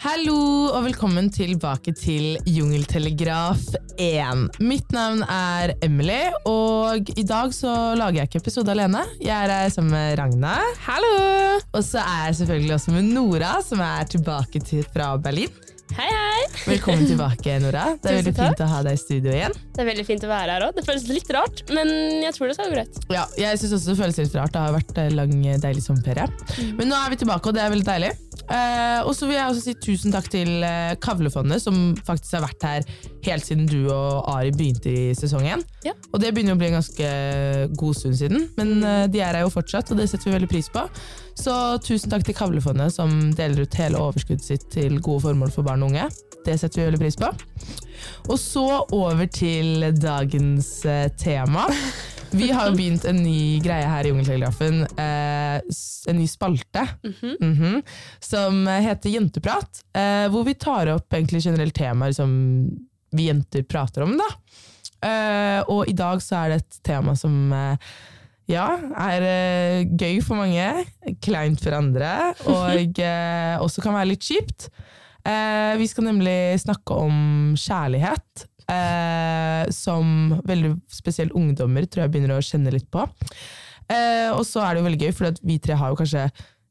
Hallo og velkommen tilbake til Jungeltelegraf 1. Mitt navn er Emily, og i dag så lager jeg ikke episode alene. Jeg er her sammen med Ragna. Hallo! Og så er jeg selvfølgelig også med Nora, som er tilbake til, fra Berlin. Hei, hei! Velkommen tilbake, Nora. Det er veldig fint å ha deg i studio igjen. Det er veldig fint å være her òg. Det føles litt rart, men jeg tror det skal gå greit. Ja, jeg synes også det føles litt rart. Det har vært en lang, deilig sommerferie. Men nå er vi tilbake, og det er veldig deilig. Eh, og så vil jeg også si tusen takk til eh, Kavlefondet, som faktisk har vært her helt siden du og Ari begynte i sesongen. Ja. Og det begynner å bli en ganske god stund siden, men eh, de er her jo fortsatt, og det setter vi veldig pris på. Så tusen takk til Kavlefondet, som deler ut hele overskuddet sitt til gode formål for barn og unge. Det setter vi veldig pris på. Og så over til dagens eh, tema. Vi har jo begynt en ny greie her i Jungeltelegrafen. Eh, en ny spalte. Mhm. som heter Jenteprat. Eh, hvor vi tar opp egentlig generelle temaer som vi jenter prater om. da. Og i dag så er det et tema som ja, er eh, gøy for mange, kleint for andre, og eh, også kan være litt kjipt. Eh, vi skal nemlig snakke om kjærlighet, som veldig spesielt ungdommer tror jeg begynner å kjenne litt på. Og så er det jo veldig gøy, for vi tre har jo kanskje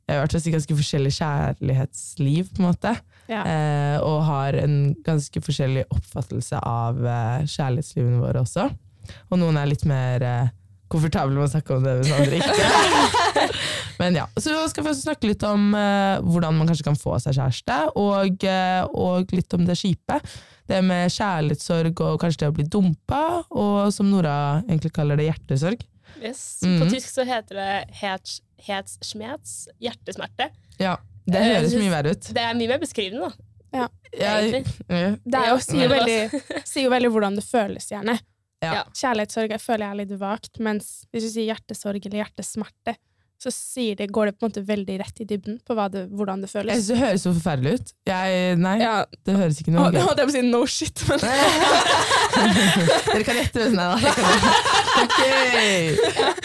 vært i ganske forskjellig kjærlighetsliv, på en måte. Ja. Og har en ganske forskjellig oppfattelse av kjærlighetslivene våre også. Og noen er litt mer komfortable med å snakke om det, hvis andre ikke. Men ja, Så skal vi snakke litt om uh, hvordan man kanskje kan få seg kjæreste, og, uh, og litt om det kjipe. Det med kjærlighetssorg og kanskje det å bli dumpa, og som Nora egentlig kaller det, hjertesorg. Yes. Mm. På tysk så heter det hets, herzschmerz, hjertesmerte. Ja, Det Eh, høres mye verre ut. Det er mye mer beskrivende, da. Jeg, jeg, jeg, Det er jo, sier, jo veldig, sier jo veldig hvordan det føles, gjerne. Ja. Ja. Kjærlighetssorg jeg føler jeg er litt vagt, mens hvis du sier hjertesorg eller hjertesmerte, så sier det, går det på en måte veldig rett i dybden på hva det, hvordan det Jeg føles. synes det høres så forferdelig ut. Jeg, nei, Ja, det høres ikke noe og, holdt jeg på å si no shit, men Dere kan gjette hvem det er, da. Ok.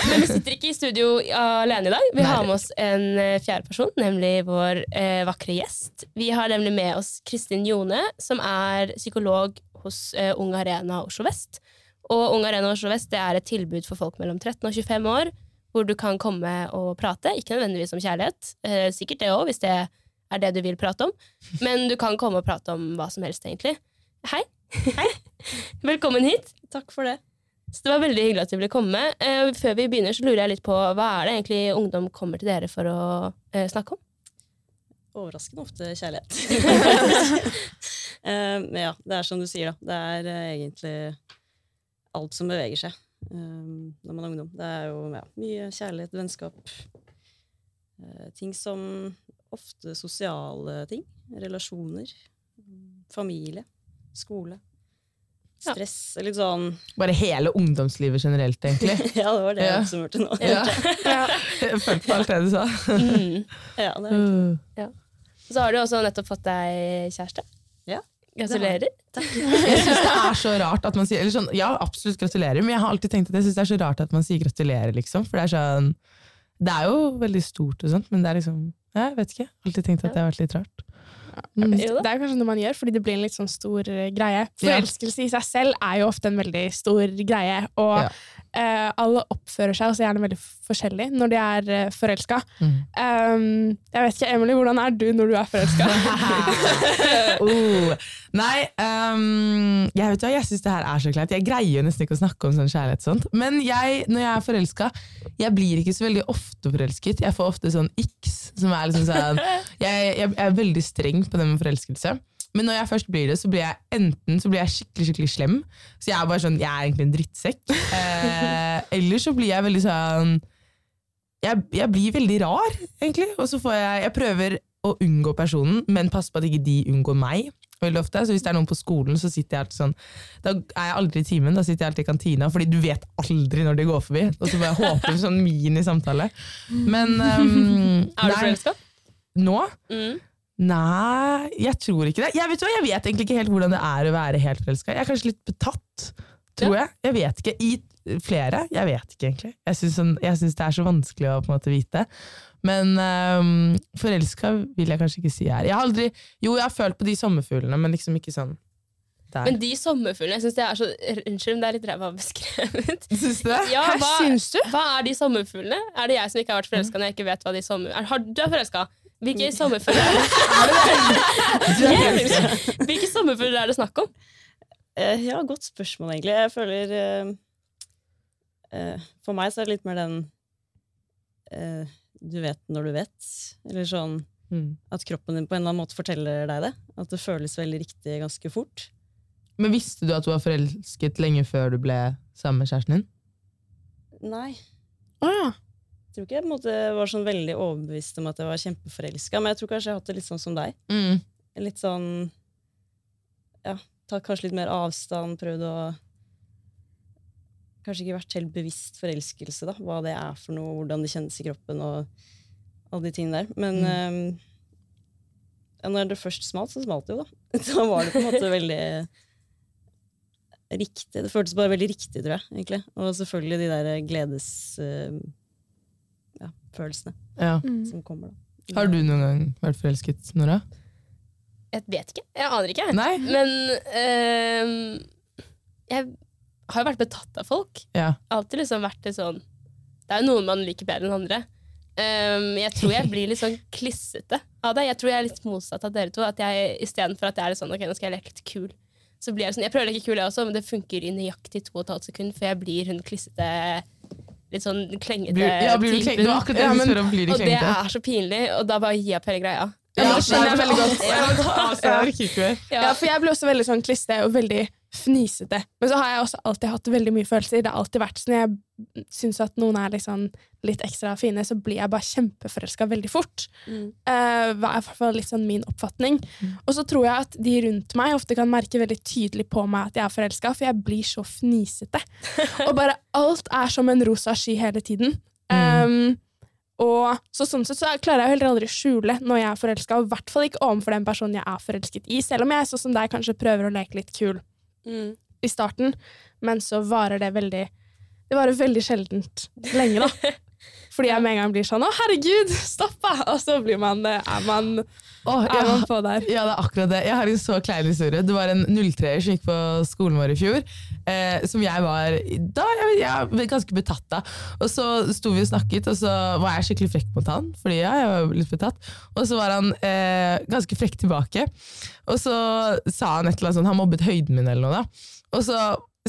Men vi sitter ikke i studio alene i dag. Vi Nei. har med oss en eh, fjerde person, nemlig vår eh, vakre gjest. Vi har nemlig med oss Kristin Jone, som er psykolog hos eh, Ung Arena Oslo Vest. Og Ung Arena Oslo Vest det er et tilbud for folk mellom 13 og 25 år, hvor du kan komme og prate. Ikke nødvendigvis om kjærlighet, eh, sikkert det òg, hvis det er det du vil prate om. Men du kan komme og prate om hva som helst, egentlig. Hei. Hei. Velkommen hit. Takk for det. Så det var veldig hyggelig at du ville komme. Eh, før vi begynner, så lurer jeg litt på hva er det egentlig ungdom kommer til dere for å eh, snakke om? Overraskende ofte kjærlighet. Eh, ja, det er som du sier, da. Det er egentlig alt som beveger seg um, når man er ungdom. Det er jo ja, mye kjærlighet, vennskap. Uh, Ting som ofte sosiale ting. Relasjoner. Familie. Skole. Ja. Stress. Litt sånn Bare hele ungdomslivet generelt, egentlig. Ja, det var det jeg oppsummerte nå. Ja. Jeg følte på alt det du sa. Mm. Ja, det er Så har du også nettopp fått deg kjæreste. Ja. Gratulerer. Jeg syns det er så rart at man sier eller sånn, Ja, absolutt gratulerer, men jeg har alltid tenkt at jeg synes det er så rart at man sier gratulerer, liksom. For det er sånn Det er jo veldig stort og sånt, men det er liksom Jeg vet ikke. Alltid tenkt at det har vært litt rart. Mm. Det er kanskje noe man gjør, fordi det blir en litt sånn stor eh, greie. Forelskelse i seg selv er jo ofte en veldig stor greie, og Ja. Eh, alle oppfører seg også gjerne veldig forskjellig når de er uh, forelska. Mm. Um, jeg vet ikke, Emily, hvordan er du når du er forelska? oh. Nei, um, jeg vet hva, jeg syns det her er så kleint. Jeg greier jo nesten ikke å snakke om sånn kjærlighet. Sånt. Men jeg, når jeg er forelska, jeg blir ikke så veldig ofte forelsket. Jeg får ofte sånn x, som er liksom sånn jeg, jeg er veldig streng på det med forelskelse. Men når jeg først blir det, så blir jeg enten så blir jeg skikkelig skikkelig slem. Så jeg er bare sånn, jeg er egentlig en drittsekk. Eh, eller så blir jeg veldig sånn jeg, jeg blir veldig rar, egentlig. Og så får jeg, jeg prøver å unngå personen, men passe på at ikke de unngår meg. veldig ofte. Så hvis det er noen på skolen, så sitter jeg alltid sånn Da er jeg aldri i timen, da sitter jeg alltid i kantina, fordi du vet aldri når de går forbi. Og så bare håper håpe sånn i samtale. Men um, Er du forelska? Nå? Mm. Nei, jeg tror ikke det. Jeg vet, jeg vet egentlig ikke helt hvordan det er å være helt forelska. Jeg er kanskje litt betatt, tror jeg. Jeg vet ikke. I flere. Jeg vet ikke, egentlig. Jeg syns sånn, det er så vanskelig å på en måte vite. Men um, forelska vil jeg kanskje ikke si her. Jeg har aldri, jo, jeg har følt på de sommerfuglene, men liksom ikke sånn der. Men de sommerfuglene, jeg synes det er så Unnskyld, men det er litt ræva beskrevet. Syns du det? Ja, Hæ, hva, syns du? hva er de sommerfuglene? Er det jeg som ikke har vært forelska når jeg ikke vet hva de sommer... Er, har, du er forelska? Hvilke sommerfugler er? Er. Hvilke sommerfugler er det snakk om? Uh, ja, godt spørsmål, egentlig. Jeg føler uh, uh, For meg så er det litt mer den eh, du vet når du vet. Eller sånn Mm. at kroppen din på en eller annen måte forteller deg det. At det føles veldig riktig ganske fort. Men visste du at du var forelsket lenge før du ble sammen med kjæresten din? Nei. Å ja. Tror ikke jeg måte var sånn veldig overbevist om at jeg var kjempeforelska, men jeg tror kanskje jeg har hatt det litt sånn som deg. Mm. Litt sånn Ja, tatt kanskje litt mer avstand, prøvd å Kanskje ikke vært helt bevisst forelskelse, da. Hva det er for noe, hvordan det kjennes i kroppen og alle de tingene der. Men Mm. um, ja, når det først smalt, så smalt det jo, da. Da var det på en måte veldig riktig. Det føltes bare veldig riktig, tror jeg. egentlig. Og selvfølgelig de der gledes... ja, følelsene Ja. Mm. som kommer, da. Har du noen gang vært forelsket, Nora? Jeg vet ikke. Jeg aner ikke. Nei? Men øh, jeg har jo vært betatt av folk. Ja. Alltid liksom vært litt sånn Det er jo noen man liker bedre enn andre. Um, jeg tror jeg blir litt sånn klissete av det. Jeg tror jeg er litt motsatt av dere to. At jeg Istedenfor at jeg er litt sånn Ok, nå skal jeg leke litt kul. Så blir Jeg sånn, jeg prøver å leke kul, jeg også, men det funker i nøyaktig to og et halvt sekund, for jeg blir hun klissete, litt sånn klengete Blir, ja, blir du typen. Det akkurat det Ja, men- spørre om. Blir du Og det er så pinlig, og da bare gir jeg opp hele greia. Ja, Ja, det skjønner jeg veldig godt. Ja, for jeg ble også veldig sånn kliste og veldig fnisete. Men så har jeg også alltid hatt veldig mye følelser. Det har alltid vært sånn jeg syns at noen er liksom litt ekstra fine, så blir jeg bare kjempeforelska veldig fort. Mm. Uh, hva er i hvert fall litt sånn min oppfatning. Mm. Og så tror jeg at de rundt meg ofte kan merke veldig tydelig på meg at jeg er forelska, for jeg blir så fnisete. og bare alt er som en rosa sky hele tiden. Mm. Um, og så sånn sett så klarer jeg heller aldri å skjule når jeg er forelska, og i hvert fall ikke overfor den personen jeg er forelsket i, selv om jeg sånn som deg kanskje prøver å leke litt kul Mm. i starten, men så varer det veldig Det varer veldig sjeldent lenge, da. Fordi jeg med en gang blir sånn 'Å, herregud, stopp! Og så blir man, eh, er man, Åh, er man på der. Ja, det er akkurat det. Jeg har en så klein historie. Det var en 03-er som gikk på skolen vår i fjor, eh, som jeg var da jeg, jeg ganske betatt av. Og så sto vi og snakket, og så var jeg skikkelig frekk mot han, fordi ja, jeg var litt betatt. Og så var han eh, ganske frekk tilbake. Og så sa han et eller annet sånn, han mobbet høyden min eller noe da. Og så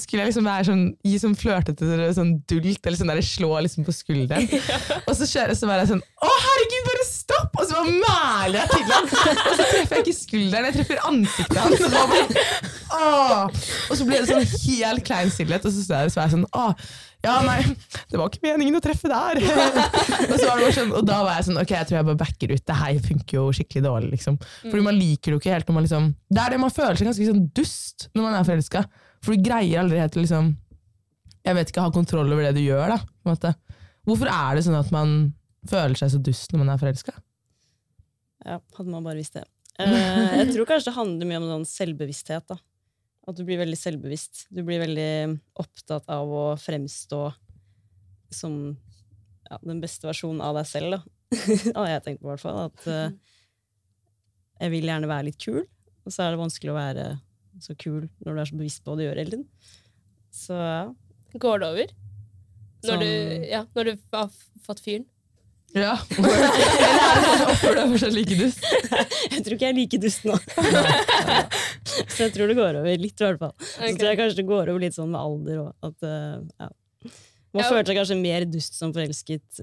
skulle jeg liksom være sånn, gi sånn flørtete sånn dult, eller sånn der slå liksom på skulderen. Og så, kjører, så var jeg sånn Å, herregud, bare stopp! Og så bare mæler jeg til ham. Og så treffer jeg ikke skulderen, jeg treffer ansiktet hans. Og, bare, Åh! og så ble det sånn helt klein stillhet, og så står jeg, så var jeg sånn Å, ja, nei, det var ikke meningen å treffe der. og, så var det sånn, og da var jeg sånn Ok, jeg tror jeg bare backer ut. Det her funker jo skikkelig dårlig, liksom. Fordi man liker det jo ikke helt når man liksom Det er det man føler seg ganske sånn dust når man er forelska. For du greier aldri helt liksom Jeg vet ikke, ha kontroll over det du gjør, da. Hvorfor er det sånn at man føler seg så dust når man er forelska? Ja, hadde man bare visst det. Uh, jeg tror kanskje det handler mye om sånn selvbevissthet. da. At du blir veldig selvbevisst. Du blir veldig opptatt av å fremstå som ja, den beste versjonen av deg selv. da. har jeg tenkt på, hvert fall. At uh, jeg vil gjerne være litt kul, og så er det vanskelig å være så kul når du er så bevisst på hva du gjør hele tiden. Så ja. Går det over? Når, du, ja, når du har fått fyren? Ja. Eller er det sånn hvorfor du fortsatt like dust? Jeg tror ikke jeg er like dust nå. så jeg tror det går over litt, i hvert fall. Så tror jeg kanskje det går over litt sånn med alder òg. At eh, ja. Man Ja. føler seg kanskje mer dust som forelsket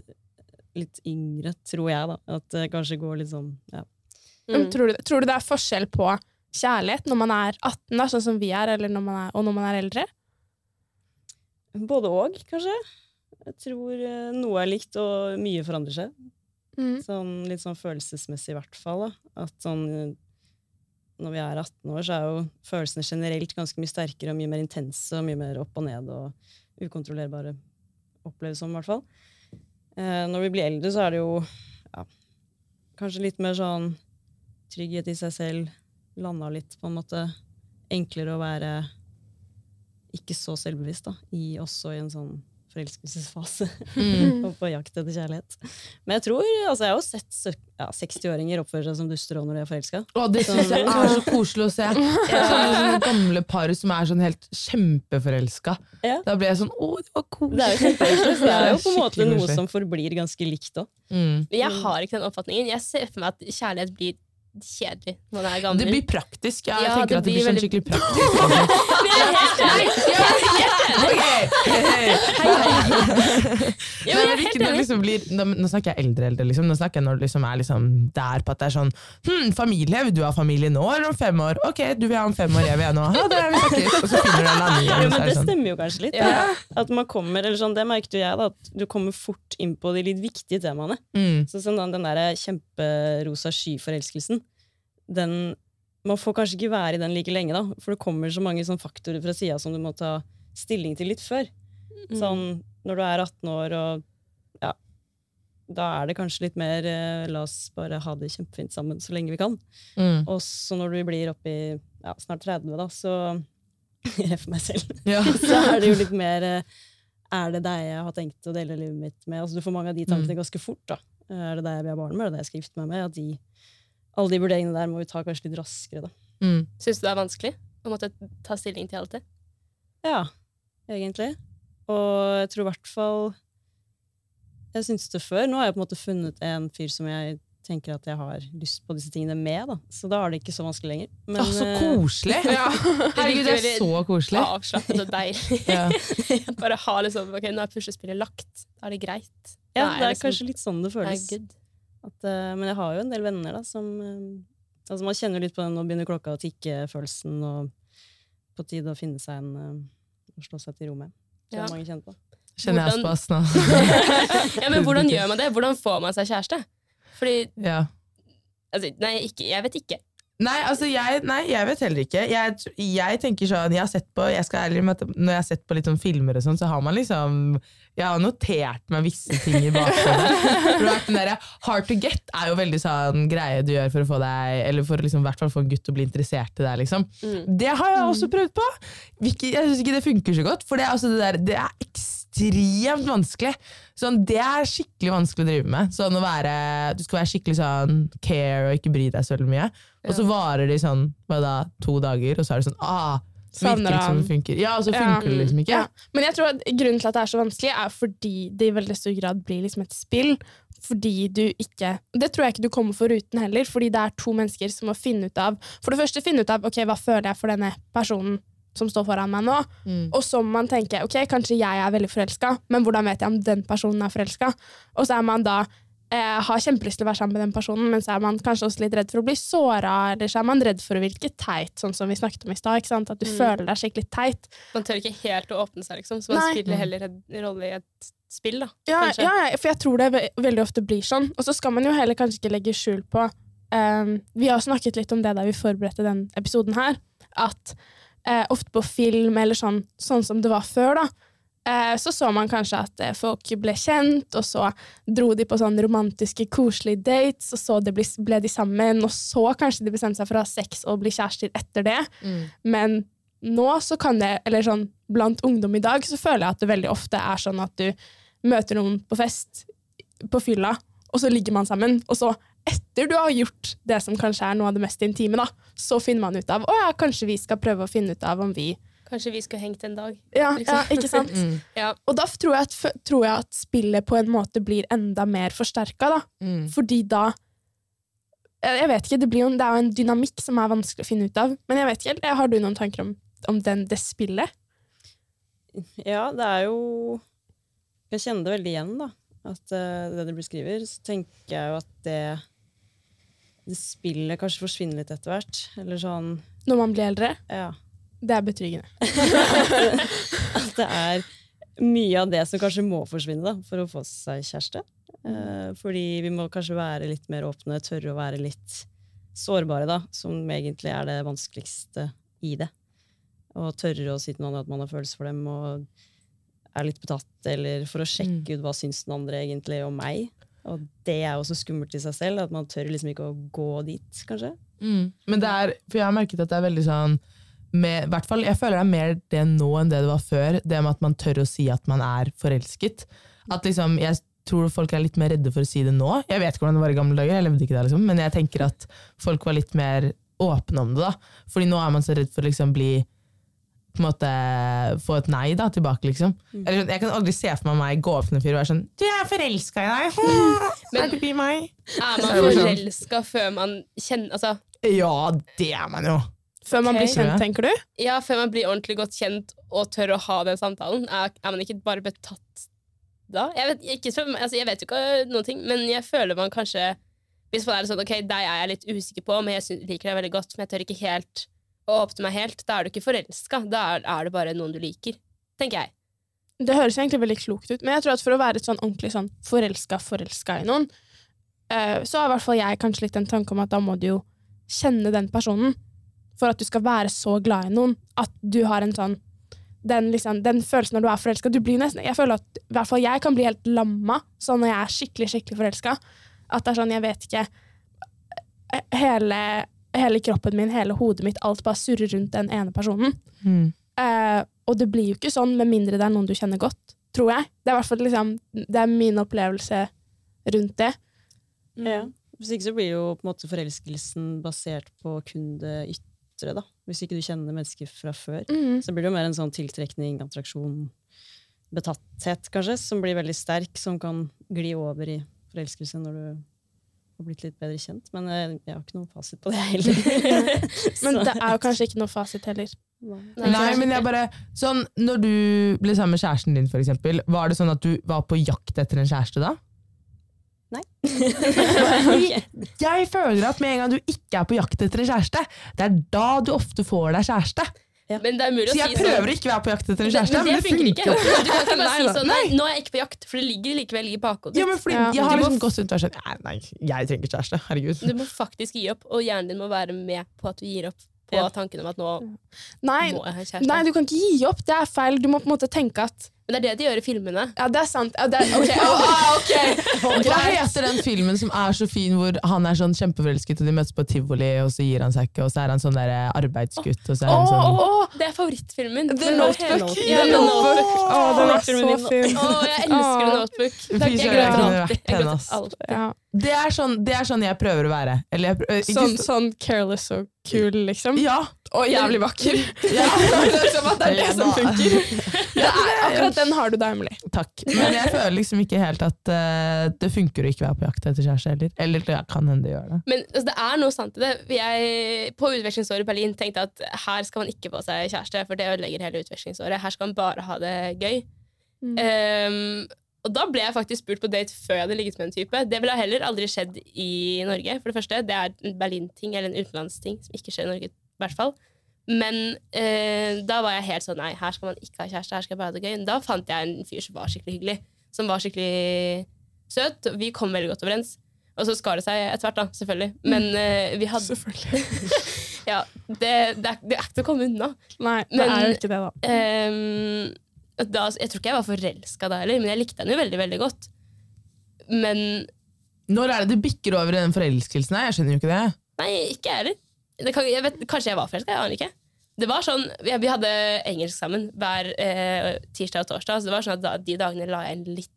litt yngre, tror jeg. da. At det kanskje går litt sånn ja. Mm. tror, du, tror du det er forskjell på kjærlighet når man er 18, da, sånn som vi er, eller når man er, og når man er eldre? Både og, kanskje. Jeg tror eh, noe er likt, og mye forandrer seg. Mm. Sånn, litt sånn følelsesmessig, i hvert fall. Da. At sånn eh, Når vi er 18 år, så er jo følelsene generelt ganske mye sterkere og mye mer intense og mye mer opp og ned og ukontrollerbare. Oppleves som, i hvert fall. Eh, når vi blir eldre, så er det jo ja, kanskje litt mer sånn trygghet i seg selv. Landa litt, på en måte. Enklere å være ikke så selvbevisst, da, i, også i en sånn forelskelsesfase. Mm. og på jakt etter kjærlighet. Men jeg tror, altså jeg har jo sett ja, 60-åringer oppføre seg som duster òg når de er forelska. Det synes jeg er så koselig å se. ja. sånne gamle par som er sånn helt kjempeforelska. Ja. Da blir jeg sånn Å, det var koselig. Det er jo det er jo på en måte noe som forblir ganske likt òg. Mm. Jeg har ikke den oppfatningen. Jeg ser for meg at kjærlighet blir kjedelig når det er gammel. Det blir praktisk. Ja, jeg Ja, tenker det at det blir sånn veldig- skikkelig praktisk. Er ikke når liksom blir, nå, nå snakker jeg eldre eldre, liksom. Nå snakker jeg når du liksom er liksom der på at det er sånn hm, Familie, vil du ha familie nå eller om fem år? Ok, du vil ha om fem år, jeg vil ha nå. Ha det, vi snakkes. Og så finner du en annen. Jo, men det sånn. stemmer jo kanskje litt. Ja. At man kommer, eller sånn, Det merket jo jeg, da, at du kommer fort inn på de litt viktige temaene. Mm. Sånn som den, den der kjemperosa sky-forelskelsen. Den, man får kanskje ikke være i den like lenge, da, for det kommer så mange sånn faktorer fra sida som du må ta stilling til litt før. Mm. Sånn når du er 18 år og ja, da er det kanskje litt mer eh, la oss bare ha det kjempefint sammen så lenge vi kan. Mm. Og så når du blir oppi ja, snart 30, da, så for meg selv. Ja. Så er det jo litt mer eh, Er det deg jeg har tenkt å dele livet mitt med? Altså, du får mange av de tankene Mm. ganske fort. da. Er det deg jeg vil ha barn med? Er det deg jeg skal gifte meg med? At de, alle de vurderingene der må vi ta kanskje litt raskere, da. Mm. Syns du det er vanskelig å måtte ta stilling til alt det? Ja, egentlig. Og jeg tror i hvert fall Jeg syntes det før. Nå har jeg på en måte funnet en fyr som jeg tenker at jeg har lyst på disse tingene med. da. Så da er det ikke så vanskelig lenger. Men, ah, så koselig! koselig! Herregud, det er så koselig. Avslappet og deilig. Ja. Bare ha liksom Ok, nå er puslespillet lagt. Da er det greit. ja, det er liksom- kanskje litt sånn det det er føles. good. At, uh, men jeg har jo en del venner da, som uh, altså Man kjenner litt på den 'nå begynner klokka å tikke'-følelsen, og på tide å finne seg en eh, å slå seg til ro med. Det Ja. mange kjenner på. Kjenner jeg Hvordan- spas nå. Ja, men hvordan gjør man det? Hvordan får man seg kjæreste? Fordi Ja. altså, Nei, ikke, jeg vet ikke. Nei, altså jeg, nei, jeg vet heller ikke. Jeg, jeg tenker sånn, jeg har sett på jeg skal ærlig med at Når jeg har sett på litt sånn filmer, og sånn, så har man liksom Jeg har notert meg visse ting i bakhodet. Hard to get er jo veldig sånn greie du gjør for å få deg Eller for liksom, hvert fall få en gutt til å bli interessert i deg. Liksom. Mm. Det har jeg også prøvd på! Jeg syns ikke det funker så godt, for det, altså det, der, det er ekstremt vanskelig. Sånn, det er skikkelig vanskelig å drive med. Sånn å være, du skal være skikkelig sånn care og ikke bry deg så veldig mye. Og så varer de sånn, hva da, to dager, og så er det sånn ah, Savner han. det funker. Ja, og så Ja. funker det liksom ikke. Ja. Men jeg tror at grunnen til at det er så vanskelig, er fordi det i veldig stor grad blir liksom et spill. Fordi du ikke Det tror jeg ikke du kommer foruten heller, fordi det er to mennesker som må finne ut av For det første finne ut av ok, hva føler jeg for denne personen som står foran meg nå. Mm. Og så må man tenke ok, kanskje jeg er veldig forelska, men hvordan vet jeg om den personen er forelska? Og så er man da eh, har kjempelyst til å være sammen med den personen, men så er man kanskje også litt redd for å bli såra, eller så er man redd for å virke teit, sånn som vi snakket om i stad. At du Mm. føler deg skikkelig teit. Man tør ikke helt å åpne seg, liksom. Så man Nei. spiller heller en rolle i et spill, da. Ja, ja, ja, for jeg tror det ve veldig ofte blir sånn. Og så skal man jo heller kanskje ikke legge skjul på um, Vi har snakket litt om det da vi forberedte den episoden her, at eh, ofte på film, eller sånn, sånn som det var før, da, eh, så så man kanskje at eh, folk ble kjent, og så dro de på sånn romantiske, koselige dates, og så ble, ble de sammen, og så kanskje de bestemte seg for å ha sex og bli kjærester etter det. Mm. Men nå så kan det, eller sånn blant ungdom i dag, så føler jeg at det veldig ofte er sånn at du møter noen på fest, på fylla, og så ligger man sammen, og så etter du har gjort det som kanskje er noe av det mest intime, da, så finner man ut av, å ja, kanskje vi skal prøve å finne ut av om vi Kanskje vi skulle hengt en dag. Ja, Liksom. ja ikke sant? Mm. Ja. Og da tror jeg, at, tror jeg at spillet på en måte blir enda mer forsterka, da. Mm. Fordi da jeg jeg vet ikke, det, blir jo, det er jo en dynamikk som er vanskelig å finne ut av. Men jeg vet ikke, helt, har du noen tanker om, om den, det spillet? Ja, det er jo Jeg kjenner det veldig igjen, da. At uh, det du beskriver, så tenker jeg jo at det det spillet kanskje forsvinner litt etter hvert. Eller sånn Når man blir eldre? Ja. Det er betryggende. At det er mye av det som kanskje må forsvinne da, for å få seg kjæreste. Eh, fordi vi må kanskje være litt mer åpne, tørre å være litt sårbare, da, som egentlig er det vanskeligste i det. Og tørre å si til noen at man har følelser for dem, og er litt betatt, eller for å sjekke ut hva syns den andre egentlig om meg. Og det er også skummelt i seg selv, at man tør liksom ikke å gå dit, kanskje. Mm. Men det er, for jeg har merket at det er veldig sånn med, hvert fall, Jeg føler det er mer det nå enn det det var før. Det med at man tør å si at man er forelsket. At liksom, Jeg tror folk er litt mer redde for å si det nå. Jeg vet ikke hvordan det var i gamle dager, jeg levde ikke der, liksom, men jeg tenker at folk var litt mer åpne om det. da. Fordi nå er man så redd for å liksom bli på en måte få et nei da, tilbake, liksom. Eller, sånn, jeg kan aldri se for meg meg gå opp til en fyr og være sånn 'Du er forelska i deg!' Men- er meg? Er man sånn. forelska før man kjenner altså, Ja, det er man jo. Før man blir kjent, tenker du? Ja, før man blir ordentlig godt kjent og tør å ha den samtalen, er, er man ikke bare betatt da? Jeg vet, ikke, altså, jeg vet jo ikke noen ting, men jeg føler man kanskje Hvis man er sånn, ok, deg er jeg litt usikker på, men jeg liker deg veldig godt, men jeg tør ikke helt å åpne meg helt, da er du ikke forelska. Da er, er det bare noen du liker. Tenker jeg. Det høres egentlig veldig klokt ut, men jeg tror at for å være et sånn ordentlig sånn forelska forelska i noen, eh, så har i hvert fall jeg kanskje litt en tanke om at da må du jo kjenne den personen for at du skal være så glad i noen at du har en sånn den, liksom, den følelsen når du er forelska Jeg føler at i hvert fall jeg kan bli helt lamma sånn når jeg er skikkelig skikkelig forelska. At det er sånn, jeg vet ikke hele, hele kroppen min, hele hodet mitt, alt bare surrer rundt den ene personen. Eh, og det blir jo ikke sånn med mindre det er noen du kjenner godt, tror jeg. Det er i hvert fall liksom, det er min opplevelse rundt det. Ja. Hvis ikke så blir jo på en måte forelskelsen basert på kun det ytre. da. Hvis ikke du kjenner mennesker fra før. Mm. Så blir det jo mer en sånn tiltrekning, attraksjon, betatthet kanskje, som blir veldig sterk, som kan gli over i forelskelse når du har blitt litt bedre kjent. Men eh, jeg har ikke noen fasit på det heller. Men det er jo kanskje ikke noen fasit heller. Nei, men jeg bare sånn, Når du ble sammen med kjæresten din, for eksempel, var det sånn at du var på jakt etter en kjæreste da? Nei. Jeg føler at med en gang du ikke er på jakt etter en kjæreste, det er da du ofte får deg kjæreste. Men det er mulig Så å jeg si sånn prøver ikke å være på jakt etter en kjæreste, men det funker ikke. ikke. Du kan ikke bare Nei si sånn nei, 'Nå er jeg ikke på jakt', for det ligger likevel i bakhodet Ja, men fordi Ja. Jeg har liksom gått rundt og vært sånn Nei, nei, jeg trenger ikke kjæreste. Herregud. Du må faktisk gi opp, og hjernen din må være med på at du gir opp på tanken om at nå Nei, må jeg ha kjæreste. nei, du kan ikke gi opp. Det er feil. Du må på en måte tenke at Men det er det de gjør i filmene. Ja, det er sant. Ja, det er, okay. Oh, ok. Hva heter den filmen som er så fin, hvor han er sånn kjempeforelsket, og de møtes på tivoli, og så gir han seg ikke, og så er han sånn der arbeidsgutt, og så er han sånn... Oh, oh, Det er favorittfilmen. The Notebook. Ja, The Notebook. Oh, den er så fin. Oh, jeg elsker The Notebook. Takk, jeg gråter alltid. Jeg gråter alltid. Ja. det, er sånn, det er sånn jeg prøver å være. Eller jeg, prøver, Sånn, så- sånn careless og kul, liksom. Ja. Og jævlig vakker. ja. liksom at det er det som funker. Det er, akkurat den har du da, Emily. Takk. Men jeg føler liksom ikke helt at uh, det funker å ikke være på jakt etter kjæreste heller. Eller det kan hende det gjør det. Men altså, det er noe sant i det. Jeg, på utvekslingsåret i Berlin tenkte jeg at her skal man ikke få seg kjæreste, for det ødelegger hele utvekslingsåret. Her skal man bare ha det gøy. Mm. Um, og da ble jeg faktisk spurt på date før jeg hadde ligget med en type. Det ville heller aldri skjedd i Norge. For det første, det er en Berlin-ting, eller en utenlandsting, som ikke skjer i Norge. i hvert fall. Men eh, da var jeg helt sånn nei, her skal man ikke ha kjæreste, her skal jeg bare ha det gøy. Da fant jeg en fyr som var skikkelig hyggelig, som var skikkelig søt. Vi kom veldig godt overens. Og så skar det seg etter hvert, da, selvfølgelig. Men eh, vi hadde Selvfølgelig. Ja, det, det, er, det er ikke til å komme unna. Nei, det Men- er jo ikke det, da. Ehm, da, jeg tror ikke jeg var forelska da heller, men jeg likte henne jo veldig veldig godt. Men Når er det det bikker over i den forelskelsen her? Jeg skjønner jo ikke det. nei, ikke jeg heller. Kanskje jeg var forelska, jeg aner ikke. Det var sånn, vi, vi hadde engelsk sammen hver eh, tirsdag og torsdag, så det var sånn at da, de dagene la jeg inn litt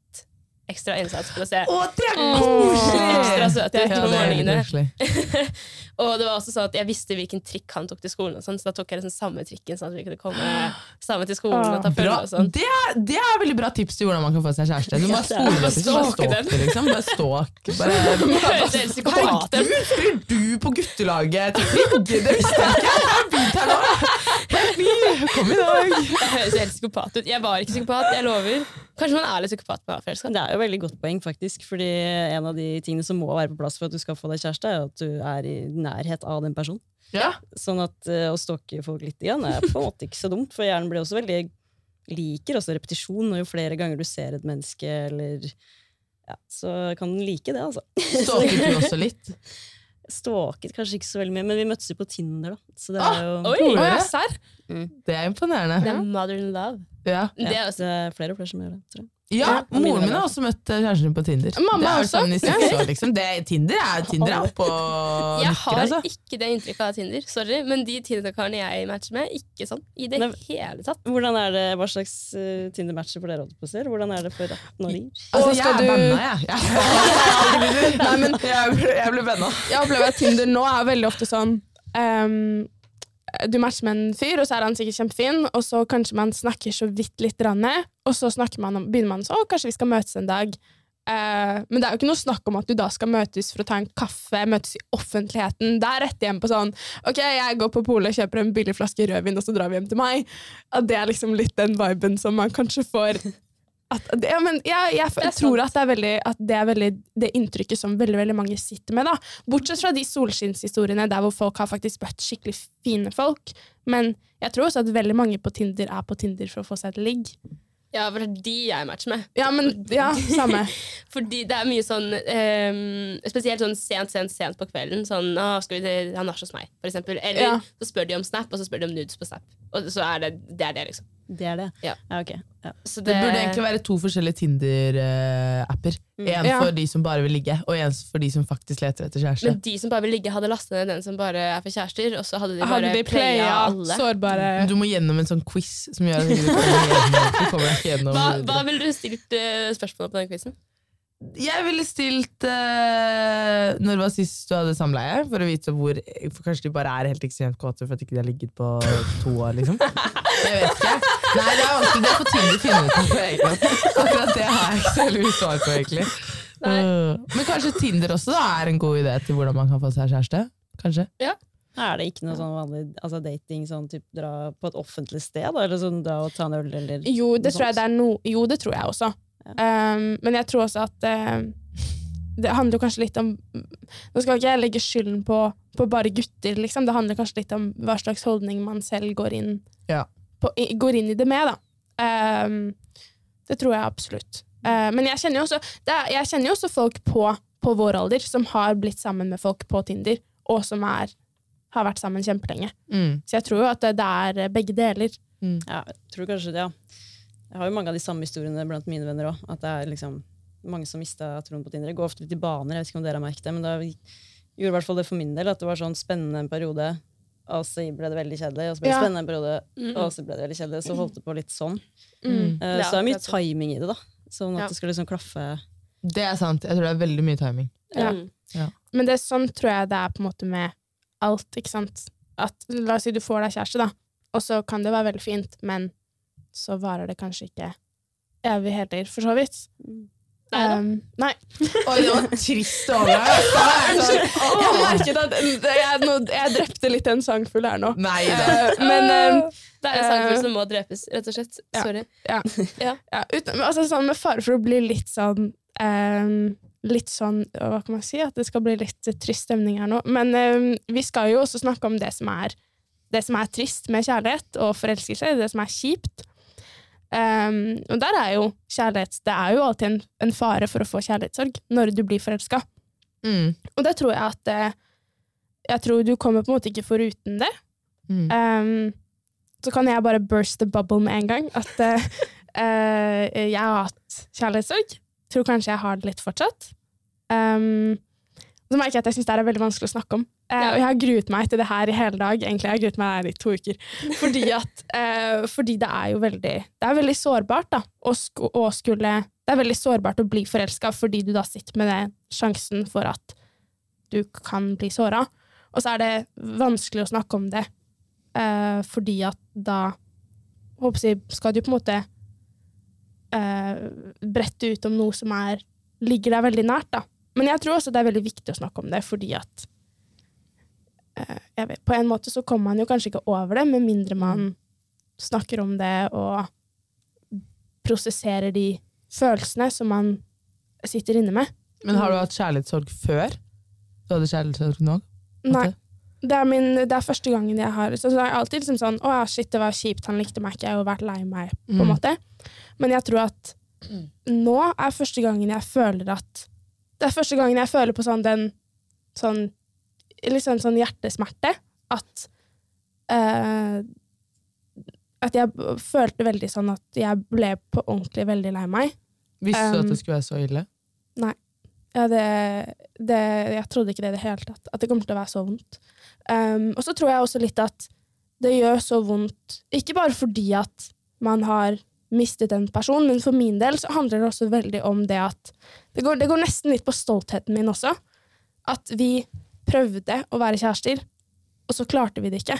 ekstra innsats for å se Å, det er koselig! ekstra søte ut på morgenene. Og det var også sånn at jeg visste hvilken trikk han tok til skolen, og sånn, så da tok jeg liksom samme trikken, sånn at vi kunne komme sammen til skolen og ta følge og sånn. Det, er, det er veldig bra tips til hvordan man kan få seg kjæreste. Du må bare spole det til, så bare Stalke stalk det, liksom. Bare stalk. Bare, Høres helt psykopat ut. Herregud, spiller du på guttelaget til Frigg? Det visste jeg ikke! Jeg har begynt her nå. Ny. Kom i dag. Det høres helt psykopat ut. Jeg var ikke psykopat, jeg lover. Kanskje man er litt psykopat med å være forelska. Det er jo veldig godt poeng, faktisk. Fordi en av de tingene som må være på plass for at du skal få deg kjæreste, er at du er i nærhet av den personen. Ja. Sånn at uh, å stalke folk litt igjen er på en måte ikke så dumt, for hjernen blir også veldig liker også repetisjon, og jo flere ganger du ser et menneske, eller ja, så kan den like det, altså. Stalker du også litt? Stalket kanskje ikke så veldig mye, men vi møttes jo på Tinder, da. Så det Ah, er jo Oi! oi, Å, Mm. det? er imponerende. Det er modern love. Ja. Det er også, er flere og flere som gjør det, tror jeg. Ja, Ja, moren min har også møtt eh, kjæresten på Tinder. Mamma det er også. Sånn i seks år, liksom. det, Tinder er, Tinder er oppe og Jeg har altså. ikke det inntrykket av Tinder, sorry, men de Tinder-karene jeg matcher med, ikke sånn i det Men- hele tatt. Hvordan er det, Hva slags uh, Tinder-matcher for dere? holdt på å Hvordan er det for 18-åringer? Altså, jeg er du- banna, jeg. jeg. Nei, men jeg, ble- jeg ble banna. Jeg opplever at Tinder nå er veldig ofte sånn ehm, Du matcher med en fyr, og så er han sikkert kjempefin, og så kanskje man snakker så vidt litt, og så man om, begynner man så, kanskje vi skal møtes en dag. Uh, men det er jo ikke noe snakk om at du da skal møtes for å ta en kaffe, møtes i offentligheten. Det er rett hjem på sånn Ok, jeg går på polet og kjøper en billig flaske rødvin, og så drar vi hjem til meg. At det er liksom litt den viben som man kanskje får at ja, men jeg, jeg, er tror at det veldig, at det er veldig det inntrykket som veldig veldig mange sitter med. da. Bortsett fra de solskinnshistoriene der hvor folk har faktisk møtt skikkelig fine folk. Men jeg tror også at veldig mange på Tinder er på Tinder for å få seg et ligg. Ja, for det er de jeg matcher med. Ja, men ja, samme. Fordi det er mye sånn um, Spesielt sånn sent, sent, sent på kvelden. Sånn 'Skal vi ha nach hos meg?' for eksempel. Eller Ja. så spør de om Snap, og så spør de om nudes på Snap. Og så er det det, er det liksom. Det er det? Ja. ok. Ja. Så Det burde egentlig være to forskjellige Tinder-apper. Mm. En Ja. for de som bare vil ligge, og en for de som faktisk leter etter kjæreste. Men de som bare vil ligge, hadde lastet ned den som bare er for kjærester, og så hadde de bare Hadde de playa alle. sårbare Du må gjennom en sånn quiz som gjør at du kommer gjennom. Du kommer gjennom Hva, hva ville du stilt uh, spørsmål på den quizen? Jeg ville stilt uh, Når var sist du hadde samleie? For å vite hvor For kanskje de bare er helt ekstremt kåte for at ikke de har ligget på to år, liksom. Jeg vet ikke. Nei, det er vanskelig. Det får Tinder finne ut av på egen hånd. Akkurat det har jeg ikke så veldig mye svar på, egentlig. Nei. Uh, Men kanskje Tinder også da er en god idé til hvordan man kan få seg kjæreste? Kanskje? Er det ikke noe sånn vanlig altså dating, sånn typ dra på et offentlig sted? Da? Eller sånn dra og ta en øl, eller Jo, det tror jeg det er no, jo, det tror jeg også. Um, men jeg tror også at uh, det handler kanskje litt om Nå skal ikke jeg legge skylden på, på bare gutter, liksom. Det handler kanskje litt om hva slags holdning man selv går inn, Ja. på, i, går inn i det med, da. Um, det tror jeg absolutt. Uh, men jeg kjenner jo også, det er, jeg kjenner jo også folk på, på vår alder som har blitt sammen med folk på Tinder, og som er, har vært sammen kjempelenge. Mm. Så jeg tror jo at det, det er begge deler. Ja, jeg tror kanskje det, ja. Jeg har jo mange av de samme historiene blant mine venner òg. At det er liksom mange som mista troen på Tinder. Jeg går ofte litt i baner, jeg vet ikke om dere har merket det, men da gjorde i hvert fall det for min del. At det var sånn spennende en periode, og så ble det veldig kjedelig. Og så ble det Ja. spennende en periode, Mm. og så ble det veldig kjedelig. Så holdt det på litt sånn. Mm. Uh, så det er mye timing i det, da. Sånn at Ja. det skal liksom klaffe. Det er sant. Jeg tror det er veldig mye timing. Ja. ja. Men det er sånn tror jeg det er på en måte med alt, ikke sant. At, la oss si du får deg kjæreste, da, og så kan det være veldig fint, men så varer det kanskje ikke evig heller, for så vidt. Um, nei. Oi, det var trist å holde. Jeg merket at jeg, nå, jeg drepte litt en sangfugl her nå. Nei da. Eh, men um, Det er en sangfugl som må drepes, rett og slett. Ja. Sorry. ja, uten, men altså, sånn med fare for å bli litt sånn um, Litt sånn, hva kan man si, at det skal bli litt eh, trist stemning her nå. Men um, vi skal jo også snakke om det som er det som er trist med kjærlighet og forelskelse, det som er kjipt. Um, og der er jo kjærlighet Det er jo alltid en, en fare for å få kjærlighetssorg når du blir forelska. Mm. Og det tror jeg at eh, Jeg tror du kommer på en måte ikke foruten det. Mm. Um, så kan jeg bare burst the bubble med en gang. At eh, eh, jeg har hatt kjærlighetssorg. Tror kanskje jeg har det litt fortsatt. Um, så merker jeg at jeg syns det er veldig vanskelig å snakke om. Eh, og jeg har gruet meg til det her i hele dag. Egentlig har jeg gruet meg her i to uker. Fordi, at, eh, fordi det er jo veldig Det er veldig sårbart da, å, sk å skulle Det er veldig sårbart å bli forelska fordi du da sitter med den sjansen for at du kan bli såra. Og så er det vanskelig å snakke om det, eh, fordi at da håper jeg, skal du på en måte eh, brette ut om noe som er, ligger deg veldig nært. Da. Men jeg tror også det er veldig viktig å snakke om det, fordi at eh, vet, På en måte så kommer man jo kanskje ikke over det, med mindre man snakker om det og prosesserer de følelsene som man sitter inne med. Men har du hatt kjærlighetssorg før? Du hadde kjærlighetssorg nå? Nei. Det er, min, det er første gangen jeg har Så det er alltid liksom sånn Å shit, det var kjipt, han likte meg ikke, jeg har vært lei meg, på en Mm. måte. Men jeg tror at nå er første gangen jeg føler at Det er første gangen jeg føler på sånn den sånn liksom sånn, hjertesmerte. At uh, At jeg følte veldig sånn at jeg ble på ordentlig veldig lei meg. Visste du Um, at det skulle være så ille? Ja, det, det, jeg trodde ikke det i det hele tatt. At det kommer til å være så vondt. Um, og så tror jeg også litt at det gjør så vondt, ikke bare fordi at man har mistet en person, men for min del så handler det også veldig om det at Det går, det går nesten litt på stoltheten min også. At vi prøvde å være kjærester, og så klarte vi det ikke.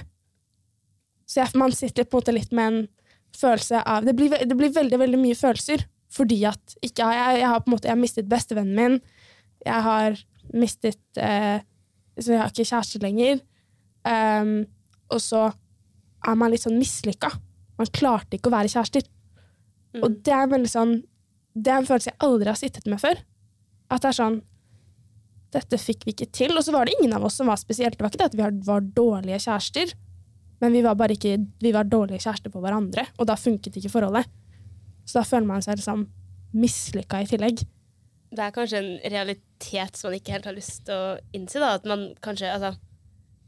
Så jeg, man sitter på en måte litt med en følelse av Det blir, det blir veldig, veldig mye følelser. Fordi at ikke jeg, jeg har på en måte jeg har mistet bestevennen min. Jeg har mistet eh, Så jeg har ikke kjæreste lenger. Um, og så er man litt sånn mislykka. Man klarte ikke å være kjærester. Mm. Og det er veldig sånn Det er en følelse jeg aldri har sittet med før. At det er sånn Dette fikk vi ikke til. Og så var det ingen av oss som var spesielt. Det var ikke det at vi var dårlige kjærester, men vi var bare ikke Vi var dårlige kjærester på hverandre, og da funket ikke forholdet. Så da føler man seg liksom mislykka i tillegg. Det er kanskje en realitet som man ikke helt har lyst til å innse. Da. At man kanskje altså,